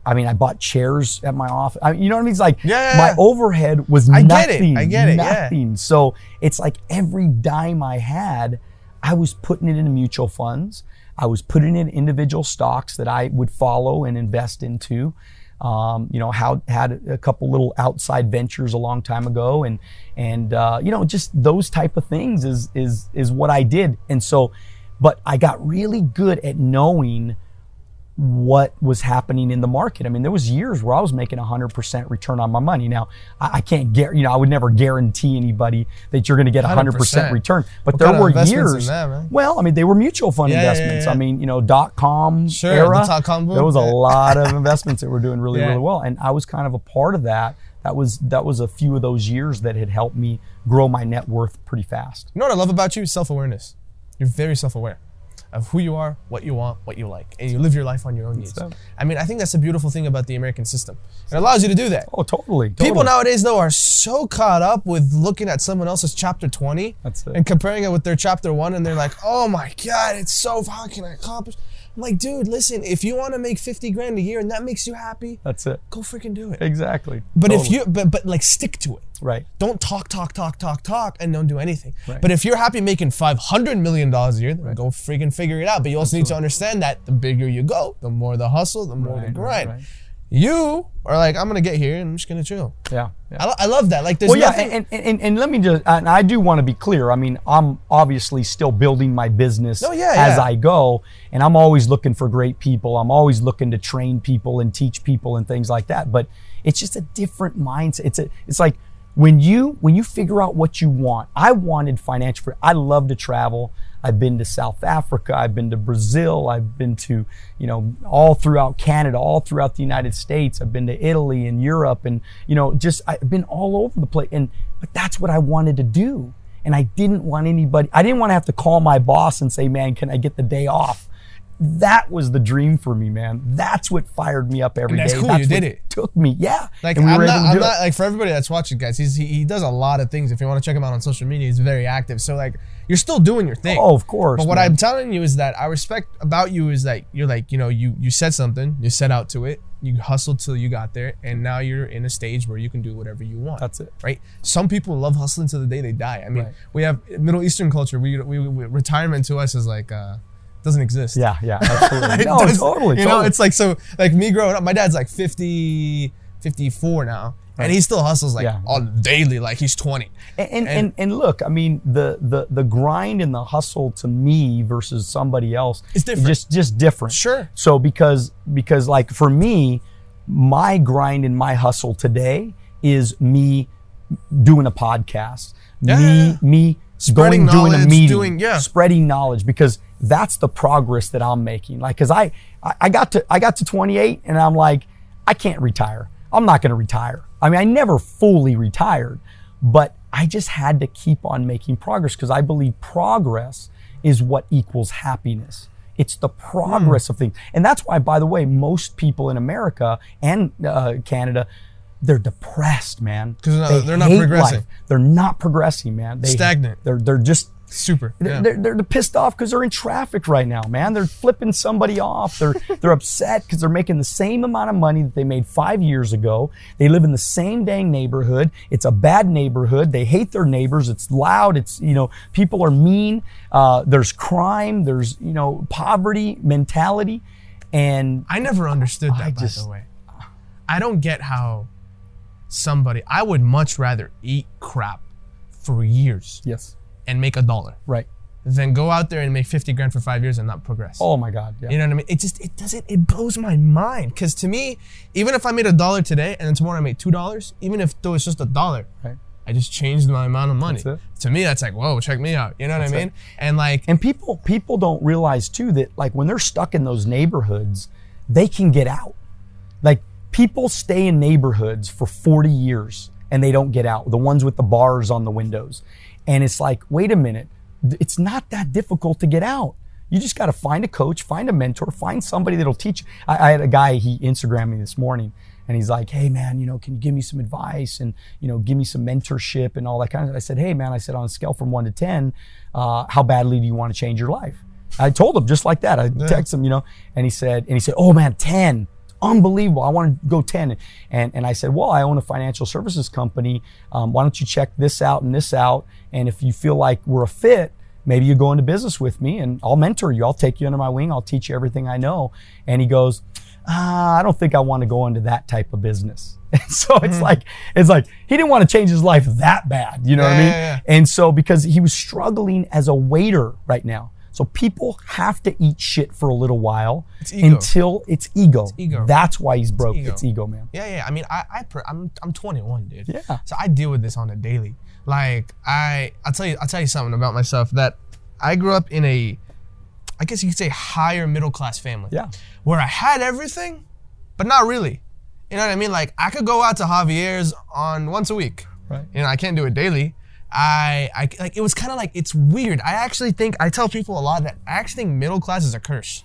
I mean, I bought chairs at my office. I, you know what I mean? It's like Yeah, yeah, my yeah. overhead was I get it. nothing. I get it, yeah. Nothing. So it's like every dime I had, I was putting it into mutual funds. I was putting in individual stocks that I would follow and invest into. Um, you know, how had a couple little outside ventures a long time ago, and and uh, you know, just those type of things is is is what I did. And so, but I got really good at knowing what was happening in the market. I mean, there was years where I was making 100% return on my money. Now, I, I can't get, you know, I would never guarantee anybody that you're going to get 100%, 100%. return. But What there were investments years. that, well, I mean, they were mutual fund Yeah, yeah, yeah, investments. yeah. I mean, you know, dot com Sure, era. the dot-com boom. There was a lot of investments that were doing really, really well, and I was kind of a part of that. That was that was a few of those years that had helped me grow my net worth pretty fast. You know what I love about you? Self awareness. You're very self aware of who you are, what you want, what you like, and you live your life on your own needs. I mean, I think that's a beautiful thing about the American system. It allows you to do that. Oh, totally. People nowadays, though, are so caught up with looking at someone else's chapter 20 That's it. and comparing it with their chapter 1, and they're like, oh my God, it's so, how can I accomplish? I'm like, dude, listen, if you want to make 50 grand a year and that makes you happy, That's it. go freaking do it. Exactly. But if you, but, but like, stick to it. right, Don't talk, talk, talk, talk, talk, and don't do anything. Right. But if you're happy making five hundred million dollars a year, then go freaking figure it out. But you also need to understand that the bigger you go, the more the hustle, the more the Right, grind. You are like, I'm gonna get here and I'm just gonna chill. yeah, yeah. I, lo- I love that. Like, there's Well, yeah, nothing. and, and, and, and let me just, and I do want to be clear. I mean, I'm obviously still building my business Oh, yeah, as yeah. I go, and I'm always looking for great people. I'm always looking to train people and teach people and things like that. But it's just a different mindset. It's a, it's like when you when you figure out what you want. I wanted financial freedom. I love to travel. I've been to South Africa. I've been to Brazil. I've been to, you know, all throughout Canada, all throughout the United States. I've been to Italy and Europe and, you know, just I've been all over the place. And, but that's what I wanted to do. And I didn't want anybody, I didn't want to have to call my boss and say, man, can I get the day off? That was the dream for me, man. That's what fired me up every day. That's cool, you did it. Took me, yeah. like, we I'm not, I'm not like for everybody that's watching, guys. He's he, he does a lot of things. If you want to check him out on social media, he's very active. So like, you're still doing your thing. Oh, of course. But what man. I'm telling you is that I respect about you is that you're like, you know, you you said something, you set out to it, you hustled till you got there, and now you're in a stage where you can do whatever you want. That's it. Right? Some people love hustling till the day they die. I mean, Right. we have Middle Eastern culture. We, we, we retirement to us is like uh doesn't exist. Yeah, yeah, absolutely. No, does- totally. You know, it's like so like me growing up, my dad's like 50 54 now. And he still hustles like Yeah. on daily, like he's 20. And and, and and look, I mean, the the the grind and the hustle to me versus somebody else It's different. Just just different. Sure. So because because like for me, my grind and my hustle today is me doing a podcast. Yeah, me me Spreading going doing a meeting, doing- yeah. spreading knowledge because that's the progress that I'm making. Like, cause I, I got to I got to 28 and I'm like, I can't retire. I'm not going to retire. I mean, I never fully retired, but I just had to keep on making progress because I believe progress is what equals happiness. It's the progress of things. And that's why, by the way, most people in America and uh, Canada, they're depressed, man. 'Cause they're not- They they're not progressing. life. They're not progressing, man. They, Stagnant. They're they're just Super. Yeah. they're, they're, they're pissed off because they're in traffic right now, man. They're flipping somebody off. They're they're upset because they're making the same amount of money that they made five years ago. They live in the same dang neighborhood. It's a bad neighborhood. They hate their neighbors. It's loud. It's you know people are mean. Uh, there's crime. There's you know poverty mentality, and I never understood that, I by just- the way. I don't get how somebody, I would much rather eat crap for years yes, and make a dollar right. Then go out there and make 50 grand for five years and not progress. Oh my God, yeah. You know what I mean? It just, it doesn't, it blows my mind. Because to me, even if I made a dollar today and then tomorrow I made $2, even if though it's just a dollar, Right. I just changed my amount of money. To me, that's like, whoa, check me out. You know what I mean? it. And like, And people people don't realize too that like when they're stuck in those neighborhoods, they can get out. Like people stay in neighborhoods for 40 years and they don't get out. The ones with the bars on the windows. And it's like, wait a minute, it's not that difficult to get out. You just got to find a coach, find a mentor, find somebody that'll teach. you. I, I had a guy, he Instagrammed me this morning and he's like, hey man, you know, can you give me some advice and, you know, give me some mentorship and all that kind of I said, hey man, I said, on a scale from one to 10, uh, how badly do you want to change your life? I told him just like that. I text him, you know, and he said, and he said, oh man, 10 unbelievable. I want to go 10. And, and I said, well, I own a financial services company. Um, why don't you check this out and this out? And if you feel like we're a fit, maybe you go into business with me and I'll mentor you. I'll take you under my wing. I'll teach you everything I know. And he goes, ah, I don't think I want to go into that type of business. And so it's like, it's like he didn't want to change his life that bad. You know what I mean? yeah, yeah. And so because he was struggling as a waiter right now. So people have to eat shit for a little while ego. until it's ego. ego. That's why he's broke. ego. It's ego, man. Yeah, yeah. I mean, I, I, per, I'm, I'm 21, dude. Yeah. So I deal with this on a daily. Like, I, I'll tell you, I'll tell you something about myself that I grew up in a, I guess you could say higher middle class family. Yeah. Where I had everything, but not really. You know what I mean? Like, I could go out to Javier's on once a week. Right. You know, I can't do it daily. I, I like it was kind of like it's weird. I actually think I tell people a lot that I actually think middle class is a curse,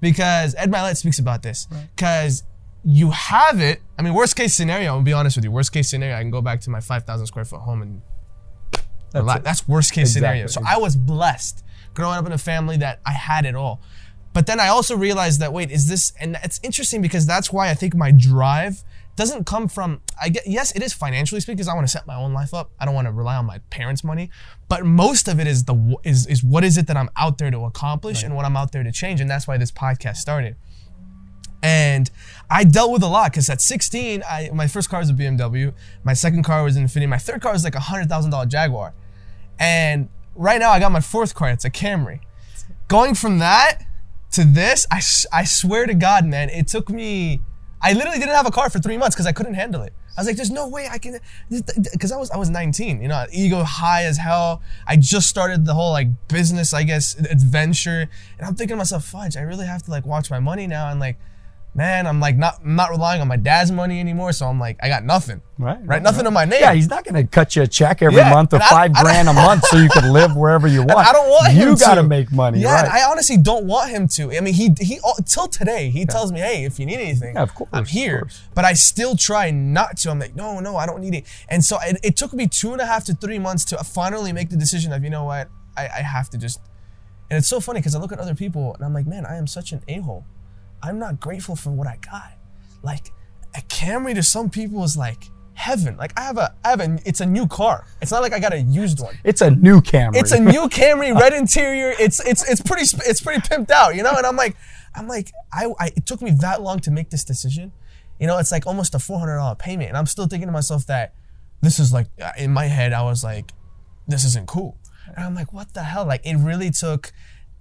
because Ed Mylett speaks about this. Because you have it. I mean, worst case scenario. I'm gonna be honest with you. Worst case scenario, I can go back to my 5,000 square foot home and That's relax. That's worst case scenario. So Exactly. I was blessed growing up in a family that I had it all. But then I also realized that wait, is this? And it's interesting because that's why I think my drive doesn't come from. I get yes, it is financially speaking because I want to set my own life up. I don't want to rely on my parents' money. But most of it is the is is what is it that I'm out there to accomplish and what I'm out there to change, and that's why this podcast started. And I dealt with a lot because at 16, I, my first car was a BMW. My second car was an Infiniti. My third car was like a hundred thousand dollar Jaguar. And right now, I got my fourth car. It's a Camry. Going from that to this, I I swear to God, man, it took me. I literally didn't have a car for three months because I couldn't handle it. I was like, "There's no way I can," because I was I was 19, you know, ego high as hell. I just started the whole like business, I guess, adventure, and I'm thinking to myself, "Fudge, I really have to like watch my money now." And like, man, I'm like not I'm not relying on my dad's money anymore, so I'm like, I got nothing, Right, Right, right, nothing on my name. Yeah, he's not going to cut you a check every Yeah, month of five I grand a month so you can live wherever you want. I don't want him You got to make money, Yeah, right? I honestly don't want him to. I mean, he he till today he tells me, "Hey, if you need anything, Yeah, of course, I'm here." course. But I still try not to. I'm like, "No, no, I don't need it." And so it, it took me two and a half to three months to finally make the decision of, you know what, I, I have to just. And it's so funny because I look at other people and I'm like, man, I am such an a hole. I'm not grateful for what I got. Like a Camry to some people is like heaven. Like I have a, I have a, it's a new car. It's not like I got a used one. it's a new Camry. It's a new Camry, red interior. It's it's it's pretty it's pretty pimped out, you know. And I'm like, I'm like, I, I it took me that long to make this decision. You know, it's like almost a four hundred dollar payment, and I'm still thinking to myself that this is like uh, in my head, I was like, this isn't cool. And I'm like, what the hell? Like it really took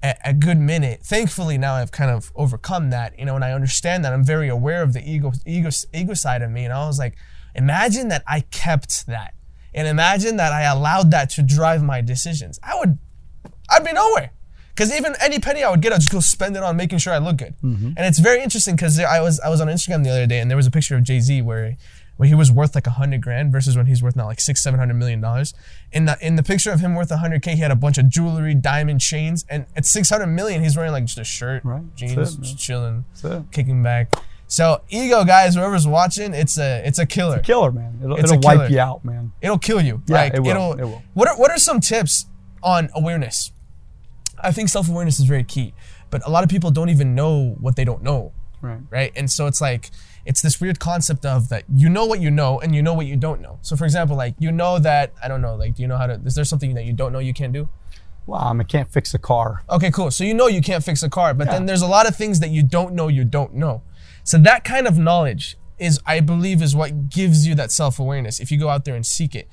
a, a good minute. Thankfully, now I've kind of overcome that, you know, and I understand that I'm very aware of the ego ego ego side of me. And I was like, imagine that I kept that. And imagine that I allowed that to drive my decisions. I would, I'd be nowhere. Because even any penny I would get, I'd just go spend it on making sure I look good. Mm-hmm. And it's very interesting because I was I was on Instagram the other day and there was a picture of Jay Z where where he was worth like a hundred grand versus when he's worth now like six seven hundred million dollars. In the in the picture of him worth a hundred k, he had a bunch of jewelry, diamond chains, and at six hundred million, he's wearing like just a shirt, Right. Jeans, it, just chilling, kicking back. So ego, guys, whoever's watching, it's a it's a killer A killer, man. It'll, It's it'll wipe you out, man. it'll kill you. Yeah, like, it will, will it will. What are what are some tips on awareness? I think self awareness is very key, but a lot of people don't even know what they don't know, Right. right? And so it's like it's this weird concept of that you know what you know and you know what you don't know. So for example, like you know that I don't know, like do you know how to? Is there something that you don't know you can't do? Well, I, I can't fix a car. Okay, cool. So you know you can't fix a car, but then there's a lot of things that you don't know you don't know. So that kind of knowledge is, I believe, is what gives you that self awareness if you go out there and seek it.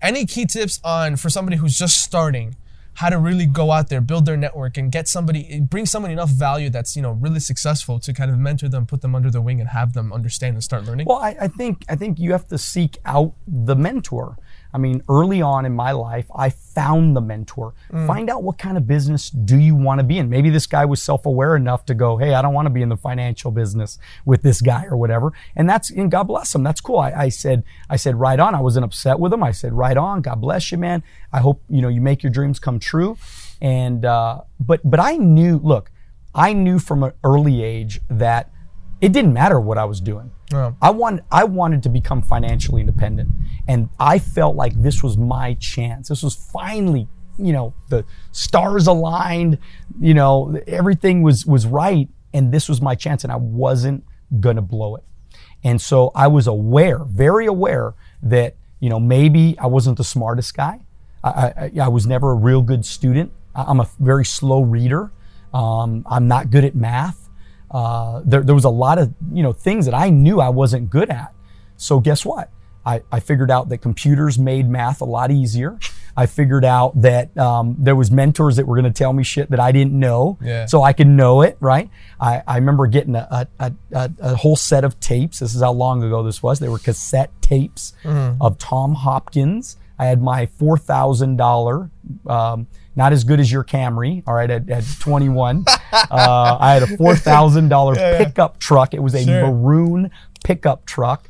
Any key tips on for somebody who's just starting, how to really go out there, build their network, and get somebody, bring someone enough value that's you know really successful to kind of mentor them, put them under their wing, and have them understand and start learning. Well, I, I think I think you have to seek out the mentor. I mean, early on in my life, I found the mentor. Find out what kind of business do you want to be in. Maybe this guy was self-aware enough to go, "Hey, I don't want to be in the financial business with this guy or whatever." And that's and God bless him. That's cool. I, I said, I said, right on. I wasn't upset with him. I said, right on. God bless you, man. I hope you know you make your dreams come true. And uh, but but I knew. Look, I knew from an early age that it didn't matter what I was doing. Yeah. I want I wanted to become financially independent, and I felt like this was my chance. This was finally, you know, the stars aligned. You know, everything was was right, and this was my chance, and I wasn't gonna blow it. And so I was aware, very aware that you know maybe I wasn't the smartest guy. I, I, I was never a real good student. I'm a very slow reader. Um, I'm not good at math. Uh, there, there was a lot of you know things that I knew I wasn't good at. So guess what? I, I figured out that computers made math a lot easier. I figured out that um, there was mentors that were going to tell me shit that I didn't know, Yeah. so I could know it. Right? I, I remember getting a, a, a, a, whole set of tapes. This is how long ago this was. They were cassette tapes Mm-hmm. of Tom Hopkins. I had my four thousand dollar. Um, not as good as your Camry, all right, at, at 21. uh, I had a $4,000 yeah. pickup truck. It was a Sure. maroon pickup truck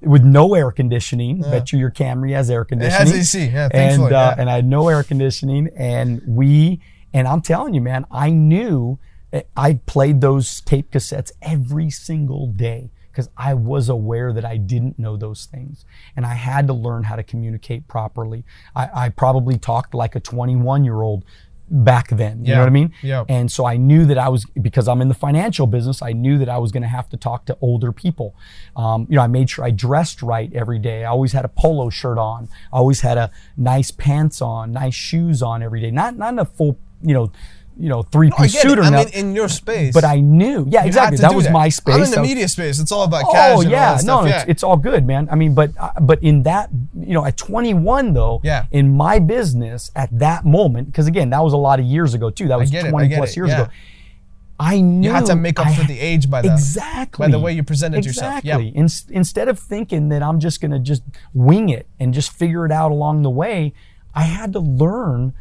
with no air conditioning. Bet you your Camry has air conditioning. It has AC. Yeah, and uh, yeah. and I had no air conditioning, and we and I'm telling you, man, I knew eh, I played those tape cassettes every single day because I was aware that I didn't know those things, and I had to learn how to communicate properly. I, I probably talked like a 21 year old back then. You Yeah, know what I mean? yeah. And so I knew that I was because I'm in the financial business. I knew that I was going to have to talk to older people. Um, you know, I made sure I dressed right every day. I always had a polo shirt on. I always had a nice pants on, nice shoes on every day. Not not in a full, you know, you know, three piece get suit it. or I nothing. mean, in your space. but I knew, yeah, you exactly. That was my space. I'm in the That was- media space. It's all about cash. Oh and all yeah, no, stuff. it's, it's all good, man. I mean, but uh, but in that, you know, at 21 though, Yeah. in my business at that moment, because again, that was a lot of years ago too. That was get it, 20 plus years yeah. ago. I knew you had to make up I for the age by the exactly by the way you presented yourself. Exactly. Yeah. In, instead of thinking that I'm just gonna just wing it and just figure it out along the way, I had to learn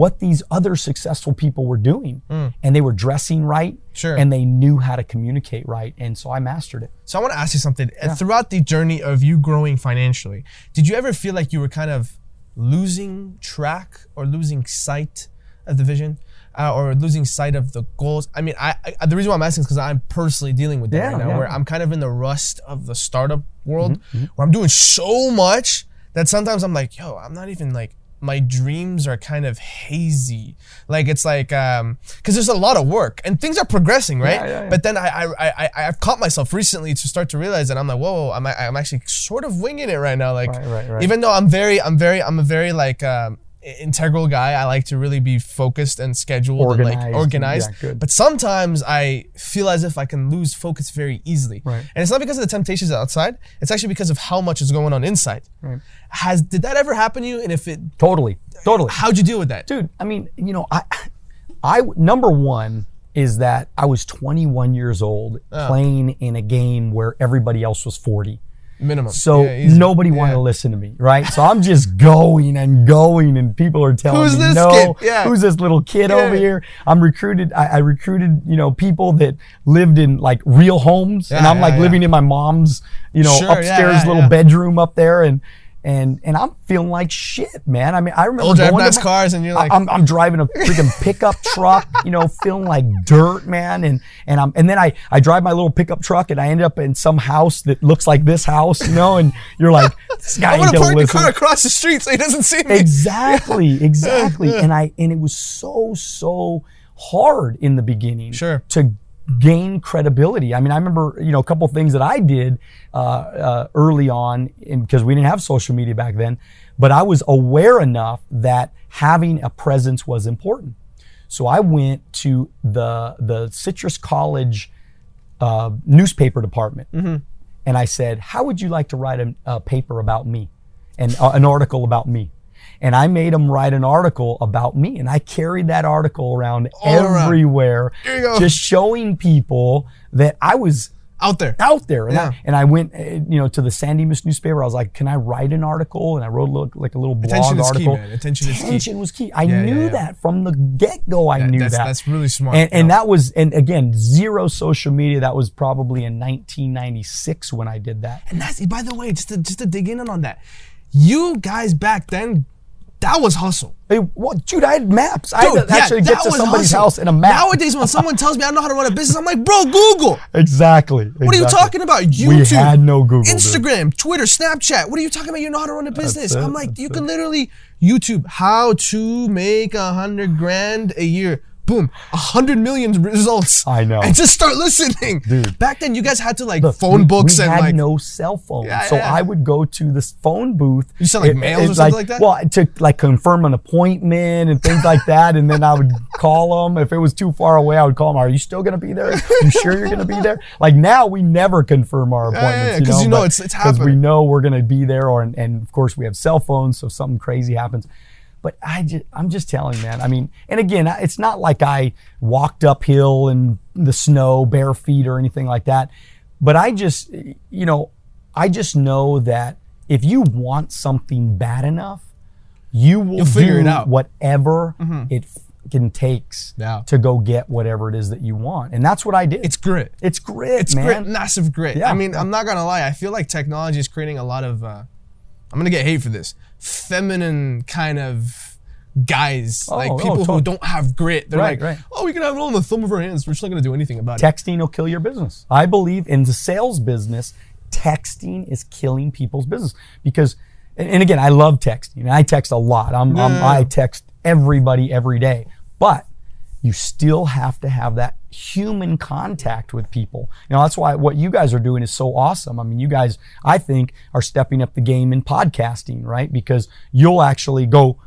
what these other successful people were doing, and they were dressing right. Sure. and they knew how to communicate right, and so I mastered it. So I want to ask you something. Uh, Throughout the journey of you growing financially, did you ever feel like you were kind of losing track or losing sight of the vision? Uh, or losing sight of the goals. I mean, I, I the reason why I'm asking is because I'm personally dealing with that Yeah, right now, yeah. Mm-hmm, where I'm kind of in the rust of the startup world, where I'm doing so much that sometimes I'm like, yo, I'm not even like my dreams are kind of hazy. Like it's like um because there's a lot of work and things are progressing, right? Yeah, yeah, yeah. But then I, I I I've caught myself recently to start to realize that I'm like, whoa, I'm I'm actually sort of winging it right now. Like Right, right, right. even though I'm very I'm very I'm a very like um integral guy. I like to really be focused and scheduled and like Organized, organized. yeah. But sometimes I feel as if I can lose focus very easily. Right. And it's not because of the temptations outside. It's actually because of how much is going on inside. Right. Has did that ever happen to you? And if it, Totally, totally. how'd you deal with that? dude i mean you know i i number one is that i was 21 years old Oh. playing in a game where everybody else was 40 Minimum. so Yeah, nobody wanted to listen to me right so i'm just going and going and people are telling Who's me this no? Yeah. who's this little kid Yeah. over here i'm recruited I, I recruited you know people that lived in like real homes and i'm yeah, like yeah. living in my mom's you know Sure, yeah, upstairs yeah, little yeah. bedroom up there and and and I'm feeling like shit, man. I mean, I remember Old drive going to nice my- cars and you're like, I- I'm, I'm driving a freaking pickup truck, you know, feeling like dirt, man. And and I'm and then I I drive my little pickup truck and I end up in some house that looks like this house, you know. And you're like, this guy ain't gonna gonna park the car across the street so he doesn't see me. Exactly, exactly. and I and it was so so hard in the beginning Sure. to gain credibility. I mean, I remember you know a couple things that I did uh, uh, early on because we didn't have social media back then, but I was aware enough that having a presence was important. So I went to the the Citrus College uh, newspaper department, and I said, "How would you like to write a, a paper about me, and uh, an article about me?" And I made him write an article about me, and I carried that article around All everywhere, go. just showing people that I was Out there. out there. And, Yeah. I, and I went, uh, you know, to the San Dimas newspaper. I was like, "Can I write an article?" And I wrote a little, like a little blog Attention is key, man. Attention is key. Attention was key. I Yeah, knew yeah. that from the get go. I knew that's, that. that's really smart. and, and that was, and again, zero social media. That was probably in 1996 when I did that. And that's by the way, just to just to dig in on that, you guys back then, that was hustle. Hey, what, dude? I had maps. I had Dude, to actually get to somebody's hustle. house in a map. Nowadays, when someone tells me I know how to run a business, I'm like, bro, Google. exactly. What are you talking about? YouTube, We had no Google. dude. Instagram, Twitter, Snapchat. What are you talking about? You know how to run a business. I'm like, that's you it. can literally YouTube how to make a hundred grand a year. Boom, a hundred million results. I know. And just start listening. Dude. Back then, you guys had to like Look, phone we- books we and had like. no cell phone, Yeah, so yeah. I would go to this phone booth. You sell, like, It- mails or something like that? Well, to like confirm an appointment and things like that, and then I would call them if it was too far away. I would call them. Are you still going to be there? Are You sure you're going to be there? Like now, we never confirm our appointments. yeah, appointments. yeah, you know but- it's- it's 'cause we know we're going to be there, or and, and of course we have cell phones, so something crazy happens. But I just, I'm just telling, man. I mean, and again, it's not like I walked uphill in the snow bare feet or anything like that. But I just, you know, I just know that if you want something bad enough, you will You'll figure do it out. Mm-hmm. whatever it fucking takes Yeah. to go get whatever it is that you want. And that's what I did. It's grit. it's grit, It's man. grit, massive grit. Yeah. I mean, I'm not gonna lie. I feel like technology is creating a lot of. Uh, I'm gonna get hate for this. Feminine kind of guys, Oh, like oh, people who don't have grit. They're Right, like, right. oh, we can have it all in the thumb of our hands. We're just not gonna do anything about it. texting will kill your business. I believe in the sales business, texting is killing people's business because, and and again, I love texting. I text a lot. I'm, I'm I text everybody every day, but you still have to have that human contact with people. You know, that's why what you guys are doing is so awesome. I mean, you guys, I think, are stepping up the game in podcasting, right? Because you'll actually go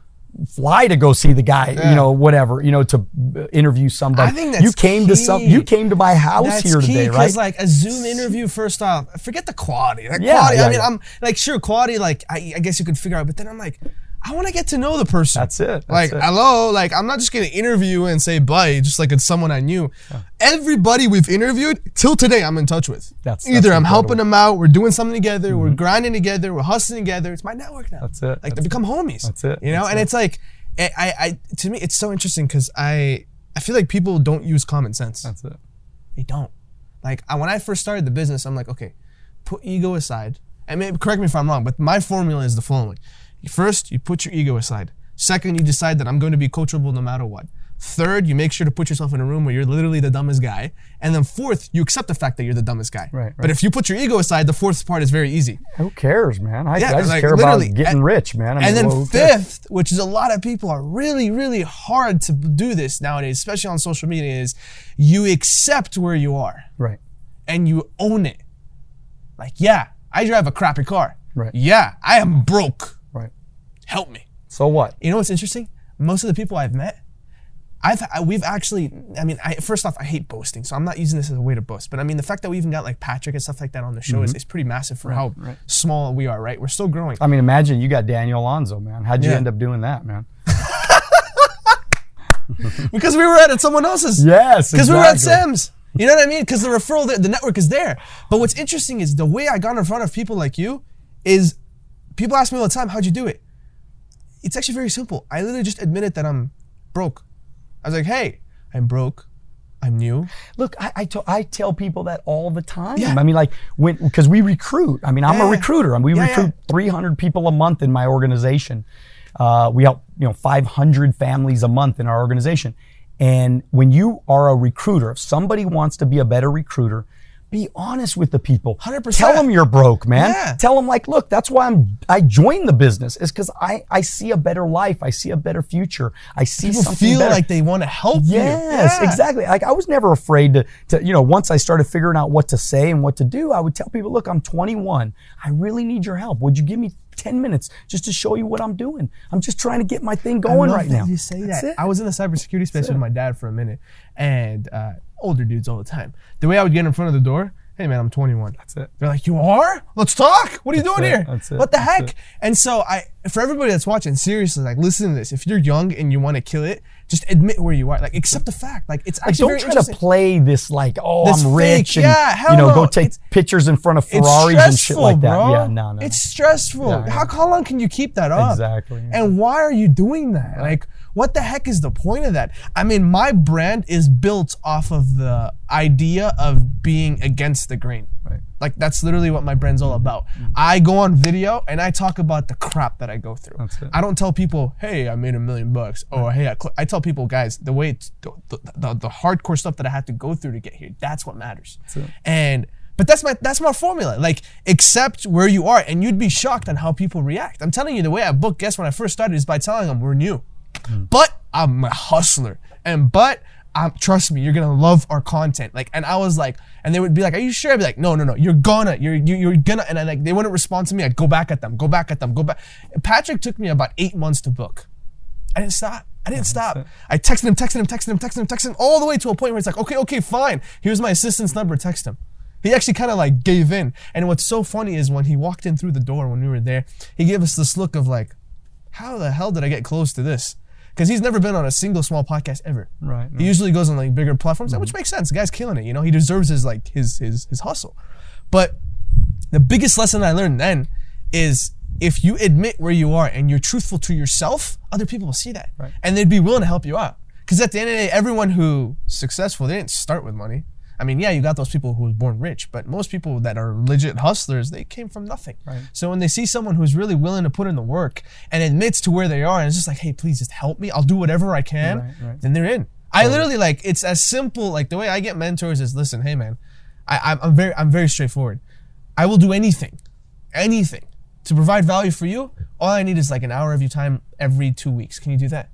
fly to go see the guy, Yeah. you know, whatever, you know, to interview somebody. I think that's you came to some, you came to my house That's here key today, right? like a Zoom interview, first off, forget the quality. Like Yeah, quality. yeah, I mean, yeah. I'm like sure quality. Like I, I guess you could figure out, but then I'm like, I want to get to know the person. That's it. That's like it. hello, like I'm not just gonna interview and say bye, just like it's someone I knew. Everybody we've interviewed till today, I'm in touch with. That's- either that's I'm helping incredible. Mm-hmm. them out, we're doing something together, we're grinding together, we're hustling together. It's my network now. That's it. Like they become homies. That's it. You know, That's and it. it's like, I, I, I, to me, it's so interesting because I, I feel like people don't use common sense. That's it. They don't. Like I, when I first started the business, I'm like, okay, put ego aside. And maybe correct me if I'm wrong, but my formula is the following: first, you put your ego aside. Second, you decide that I'm going to be coachable no matter what. Third, you make sure to put yourself in a room where you're literally the dumbest guy. And then fourth, you accept the fact that you're the dumbest guy. Right, But if you put your ego aside, the fourth part is very easy. Who cares, man? I, Yeah, I just like, care about getting And- rich, man. I and mean, then well, who cares? fifth, which is a lot of people are really, really hard to do this nowadays, especially on social media, is you accept where you are right? and you own it. Like, yeah, I drive a crappy car. Right. Yeah, I am broke. Right. Help me. So what? You know what's interesting? Most of the people I've met, I've I, we've actually. I mean, I, first off, I hate boasting, so I'm not using this as a way to boast. But I mean, the fact that we even got like Patrick and stuff like that on the show is, mm-hmm. is pretty massive for how right. small we are. Right? We're still growing. I mean, imagine you got Daniel Alonzo, man. How'd you Yeah. end up doing that, man? because we were at someone else's. Yes, Because we were at. Sam's. You know what I mean? Because the referral, the, the network is there. But what's interesting is the way I got in front of people like you is people ask me all the time, how'd you do it? It's actually very simple. I literally just admitted that I'm broke. I was like, hey, I'm broke. I'm new. Look, I, I, to- I tell people that all the time. Yeah. I mean, like when because we recruit. I mean, I'm Yeah, a recruiter, and we Yeah, recruit 300 people a month in my organization. Uh, we help you know 500 families a month in our organization. And when you are a recruiter, if somebody wants to be a better recruiter, be honest with the people. 100%. Tell them you're broke, man. Yeah. Tell them like, look, that's why I'm. I joined the business is because I I see a better life. I see a better future. I see People something feel better. like they want to help Yes, you. Yeah. exactly. Like I was never afraid to, to, you know, once I started figuring out what to say and what to do, I would tell people, look, I'm 21. I really need your help. Would you give me 10 minutes just to show you what I'm doing? I'm just trying to get my thing going right now. You say That's that. it. I was in the cybersecurity space with my dad for a minute, and uh, older dudes all the time. The way I would get in front of the door, hey man, I'm 21. That's it. They're like, you are? Let's talk. What are you That's doing it. here? That's it. What the That's heck? it. And so I, for everybody that's watching, seriously, like listen to this. If you're young and you want to kill it, just admit where you are. Like accept the fact. Like it's Like, don't try to play this like, oh, This I'm fake, rich and yeah, hell you know, go take It's- pictures in front of Ferraris and shit like that. bro. Yeah, no, no. It's stressful. Yeah. How, how long can you keep that up? Exactly. And why are you doing that? Like, what the heck is the point of that? I mean, my brand is built off of the idea of being against the grain. Right. Like that's literally what my brand's all about. Mm. I go on video and I talk about the crap that I go through. That's. I don't tell people, "Hey, I made a million bucks," or "Hey, I, cl-. I tell people, guys, the way it's, the, the, the, the hardcore stuff that I had to go through to get here. That's what matters. it. And but that's my that's my formula. Like accept where you are, and you'd be shocked on how people react. I'm telling you, the way I book guests when I first started is by telling them we're new, mm. but I'm a hustler, and but. Um, trust me, you're gonna love our content. Like, and I was like, and they would be like, "Are you sure?" I'd be like, "No, no, no. You're gonna, you're, you, you're gonna." And I like, they wouldn't respond to me. I'd go back at them, go back at them, go back. Patrick took me about eight months to book. I didn't stop. I didn't stop. I texted him, texted him, texted him, texted him, texted him, all the way to a point where it's like, okay, okay, fine. Here's my assistant's number. Text him. He actually kind of like gave in. And what's so funny is when he walked in through the door when we were there, he gave us this look of like, how the hell did I get close to this? Because he's never been on a single small podcast ever. Right. He usually goes on like bigger platforms, mm-hmm. which makes sense. The guy's killing it. You know, he deserves his like his his his hustle. But the biggest lesson I learned then is if you admit where you are and you're truthful to yourself, other people will see that, Right. and they'd be willing to help you out. Because at the end of the day, everyone who successful, they didn't start with money. I mean, yeah, you got those people who was born rich, but most people that are legit hustlers, they came from nothing. Right. So when they see someone who's really willing to put in the work and admits to where they are, and it's just like, hey, please just help me. I'll do whatever I can. Right, right. Then they're in. I literally like it's as simple. Like the way I get mentors is, listen, hey man, I, I'm, I'm very I'm very straightforward. I will do anything, anything to provide value for you. All I need is like an hour of your time every two weeks. Can you do that?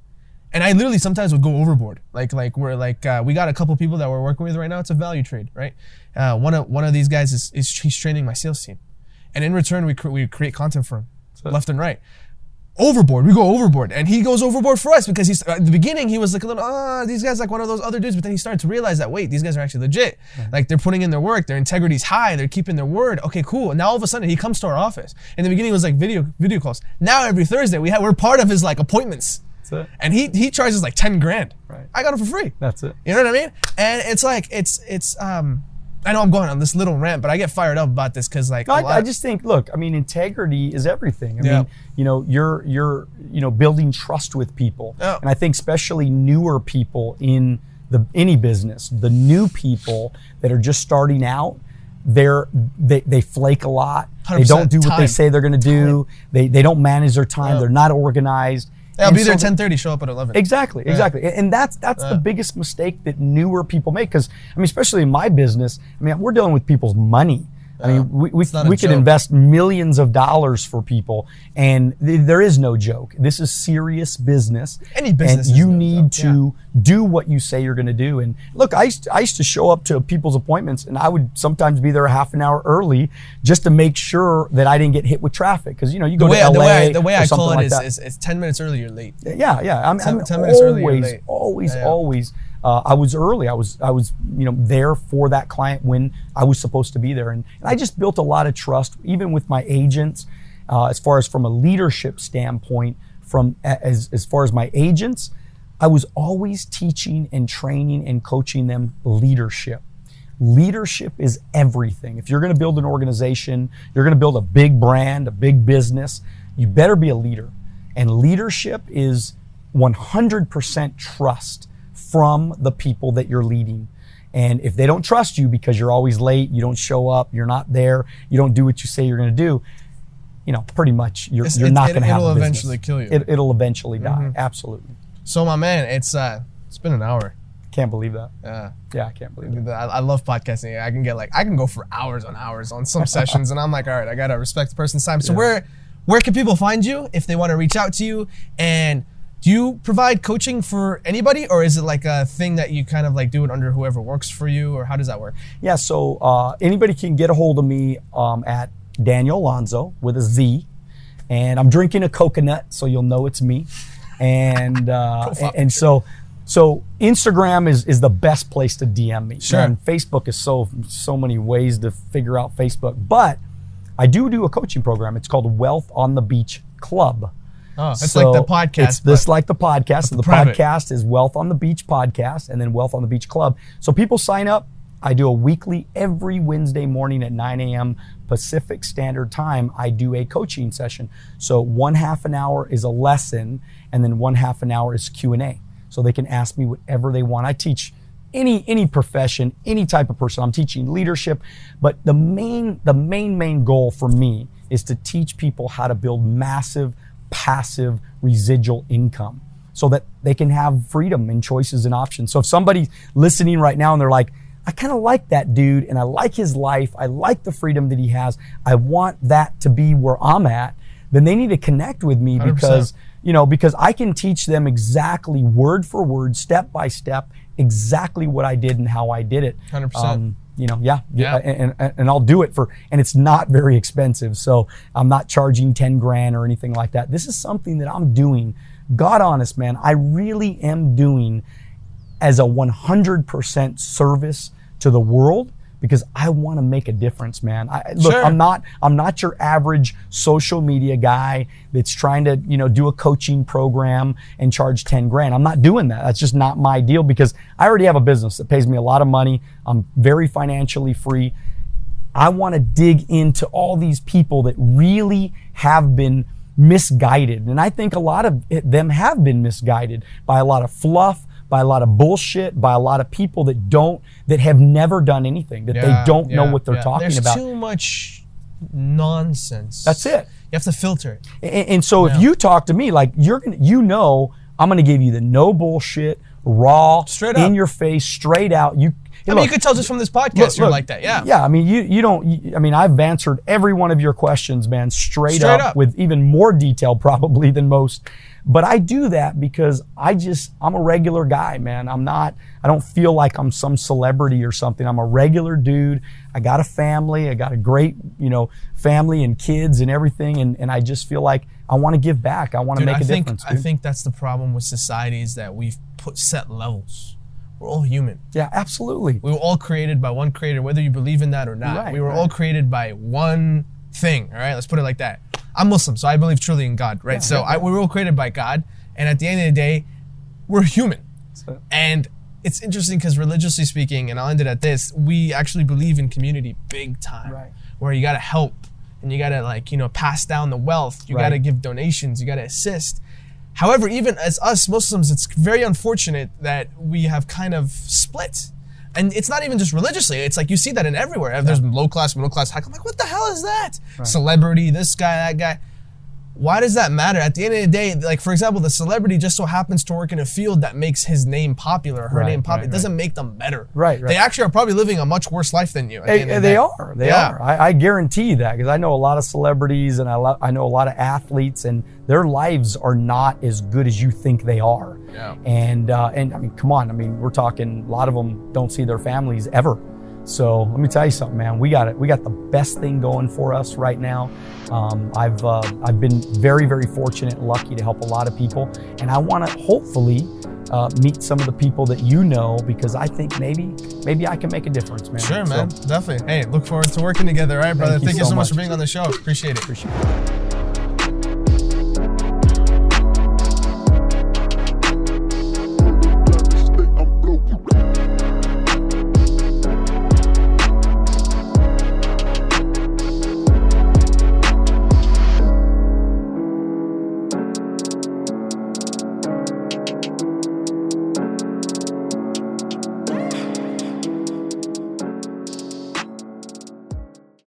And I literally sometimes would go overboard. Like like we're like uh, we got a couple people that we're working with right now. It's a value trade, right? Uh, one of one of these guys is, is he's training my sales team, and in return we cre- we create content for him, left and right. Overboard, we go overboard, and he goes overboard for us because he's at the beginning he was like a little ah these guys like one of those other dudes, but then he started to realize that wait these guys are actually legit, like they're putting in their work, their integrity's high, they're keeping their word. Okay, cool. And now all of a sudden he comes to our office. In the beginning it was like video video calls. Now every Thursday we have we're part of his like appointments. That's it. And he he charges like ten grand. Right. I got it for free. That's it. You know what I mean? And it's like it's it's um I know I'm going on this little rant, but I get fired up about this because like a I, I just think, look, I mean, integrity is everything. I Yeah. mean, you know, you're you're you know building trust with people, Yeah. and I think especially newer people in the any business, the new people that are just starting out, they're they, they flake a lot. They don't do what they say they're going to do. They they don't manage their time. Yeah. They're not organized. Yeah, I'll be there so- 10:30. Show up at 11. Exactly, exactly, And- and that's that's the biggest mistake that newer people make. Because I mean, especially in my business, I mean, we're dealing with people's money. I mean, we we, we joke. invest millions of dollars for people, and th- there is no joke. This is serious business. Any business and you no need joke, to do what you say you're going to do. And look, I used, to, I used to show up to people's appointments, and I would sometimes be there a half an hour early just to make sure that I didn't get hit with traffic. Because you know, you go the way, to LA the way I, the way I call it like is, is, is 10 minutes early, you're late. Yeah, yeah. I'm, 10 I'm 10 minutes early, you're always, late. always, Yeah. always. Uh, I was early. I was, I was, you know, there for that client when I was supposed to be there, and, and I just built a lot of trust, even with my agents, uh, as far as from a leadership standpoint. From as as far as my agents, I was always teaching and training and coaching them leadership. Leadership is everything. If you're going to build an organization, you're going to build a big brand, a big business, you better be a leader. And leadership is 100% trust from the people that you're leading. And if they don't trust you because you're always late, you don't show up, you're not there, you don't do what you say you're going to do, you know, pretty much you're, It's- you're it- not going to have it'll eventually kill you. It, it'll eventually die. Mm-hmm. Absolutely. So my man, it's uh, it's been an hour. Can't believe that. Yeah. Yeah, I can't believe that. I, I love podcasting. I can get like I can go for hours on hours on some sessions, and I'm like, all right, I gotta respect the person's time. So where where can people find you if they want to reach out to you? And do you provide coaching for anybody, or is it like a thing that you kind of like do it under whoever works for you, or how does that work? Yeah, so uh, anybody can get a hold of me um, at Daniel Alonzo with a Z, and I'm drinking a coconut, so you'll know it's me. And uh, and, and so so Instagram is is the best place to DM me. Sure. And Facebook is so so many ways to figure out Facebook, but I do do a coaching program. It's called Wealth on the Beach Club. Oh, it's So like the podcast. It's this like the podcast. So the private. podcast is Wealth on the Beach podcast, and then Wealth on the Beach Club. So people sign up. I do a weekly every Wednesday morning at 9 a.m. Pacific Standard Time. I do a coaching session. So one half an hour is a lesson, and then one half an hour is Q and A. So they can ask me whatever they want. I teach any any profession, any type of person. I'm teaching leadership, but the main the main main goal for me is to teach people how to build massive passive residual income so that they can have freedom and choices and options. So if somebody's listening right now and they're like, I kind of like that dude and I like his life, I like the freedom that he has, I want that to be where I'm at, then they need to connect with me 100%. because you know, because I can teach them exactly word for word, step by step, exactly what I did and how I did it. 100%. You know, yeah, Yeah. and, and, and I'll do it for, and it's not very expensive. So I'm not charging 10 grand or anything like that. This is something that I'm doing, God honest, man, I really am doing as a 100% service to the world because I want to make a difference, man. I, look, Sure. I'm not I'm not your average social media guy that's trying to you know do a coaching program and charge ten grand. I'm not doing that. That's just not my deal because I already have a business that pays me a lot of money. I'm very financially free. I want to dig into all these people that really have been misguided. And I think a lot of them have been misguided by a lot of fluff, by a lot of bullshit, by a lot of people that don't, that have never done anything, that Yeah, they don't know what they're yeah. talking There's about. too much nonsense. That's it. You have to filter it. And, and so if you talk to me, like you're gonna, you know, I'm gonna give you the no bullshit, raw, Straight in your face, straight out. You, I mean, you could tell just from this podcast Look, you're look, like that. Yeah. Yeah, I mean, you you don't. You, I mean, I've answered every one of your questions, man, straight, Straight up, up. with even more detail probably than most. But I do that because I just I'm a regular guy, man. I'm not. I don't feel like I'm some celebrity or something. I'm a regular dude. I got a family. I got a great, you know, family and kids and everything. And and I just feel like I want to give back. I want to make I a think difference. I dude. think that's the problem with society is that we've put set levels. We're all human. yeah, absolutely. We were all created by one creator, whether you believe in that or not. Right, we were right. all created by one thing. All right, let's put it like that. I'm Muslim, so I believe truly in God. Right. so yeah, I, we were all created by God, and at the end of the day, we're human. So- And it's interesting because religiously speaking, and I'll end it at this, we actually believe in community big time. Right. Where you gotta help and you gotta like, you know, pass down the wealth. You Right. gotta give donations, you gotta assist. However, even as us Muslims, it's very unfortunate that we have kind of split. And it's not even just religiously. It's like you see that in everywhere. If There's low class, middle class, high. I'm like, what the hell is that? Celebrity, this guy, that guy why does that matter? At the end of the day, like for example, the celebrity just so happens to work in a field that makes his name popular, her Right, name popular. right, It doesn't make them better. Right, right. They actually are probably living a much worse life than you. They, the they are. They Yeah. are. I, I guarantee that because I know a lot of celebrities and I, lo- I know a lot of athletes, and their lives are not as good as you think they are. Yeah. And uh, and I mean, come on. I mean, we're talking. A lot of them don't see their families ever. So let me tell you something, man. We got it. We got the best thing going for us right now. Um, I've uh, I've been very very fortunate and lucky to help a lot of people, and I want to hopefully. Uh, meet some of the people that you know because I think maybe maybe I can make a difference, man. Sure, So, man. Definitely. Hey, look forward to working together. All right, brother. you Thank you so so much for being on the show. Appreciate it. appreciate it.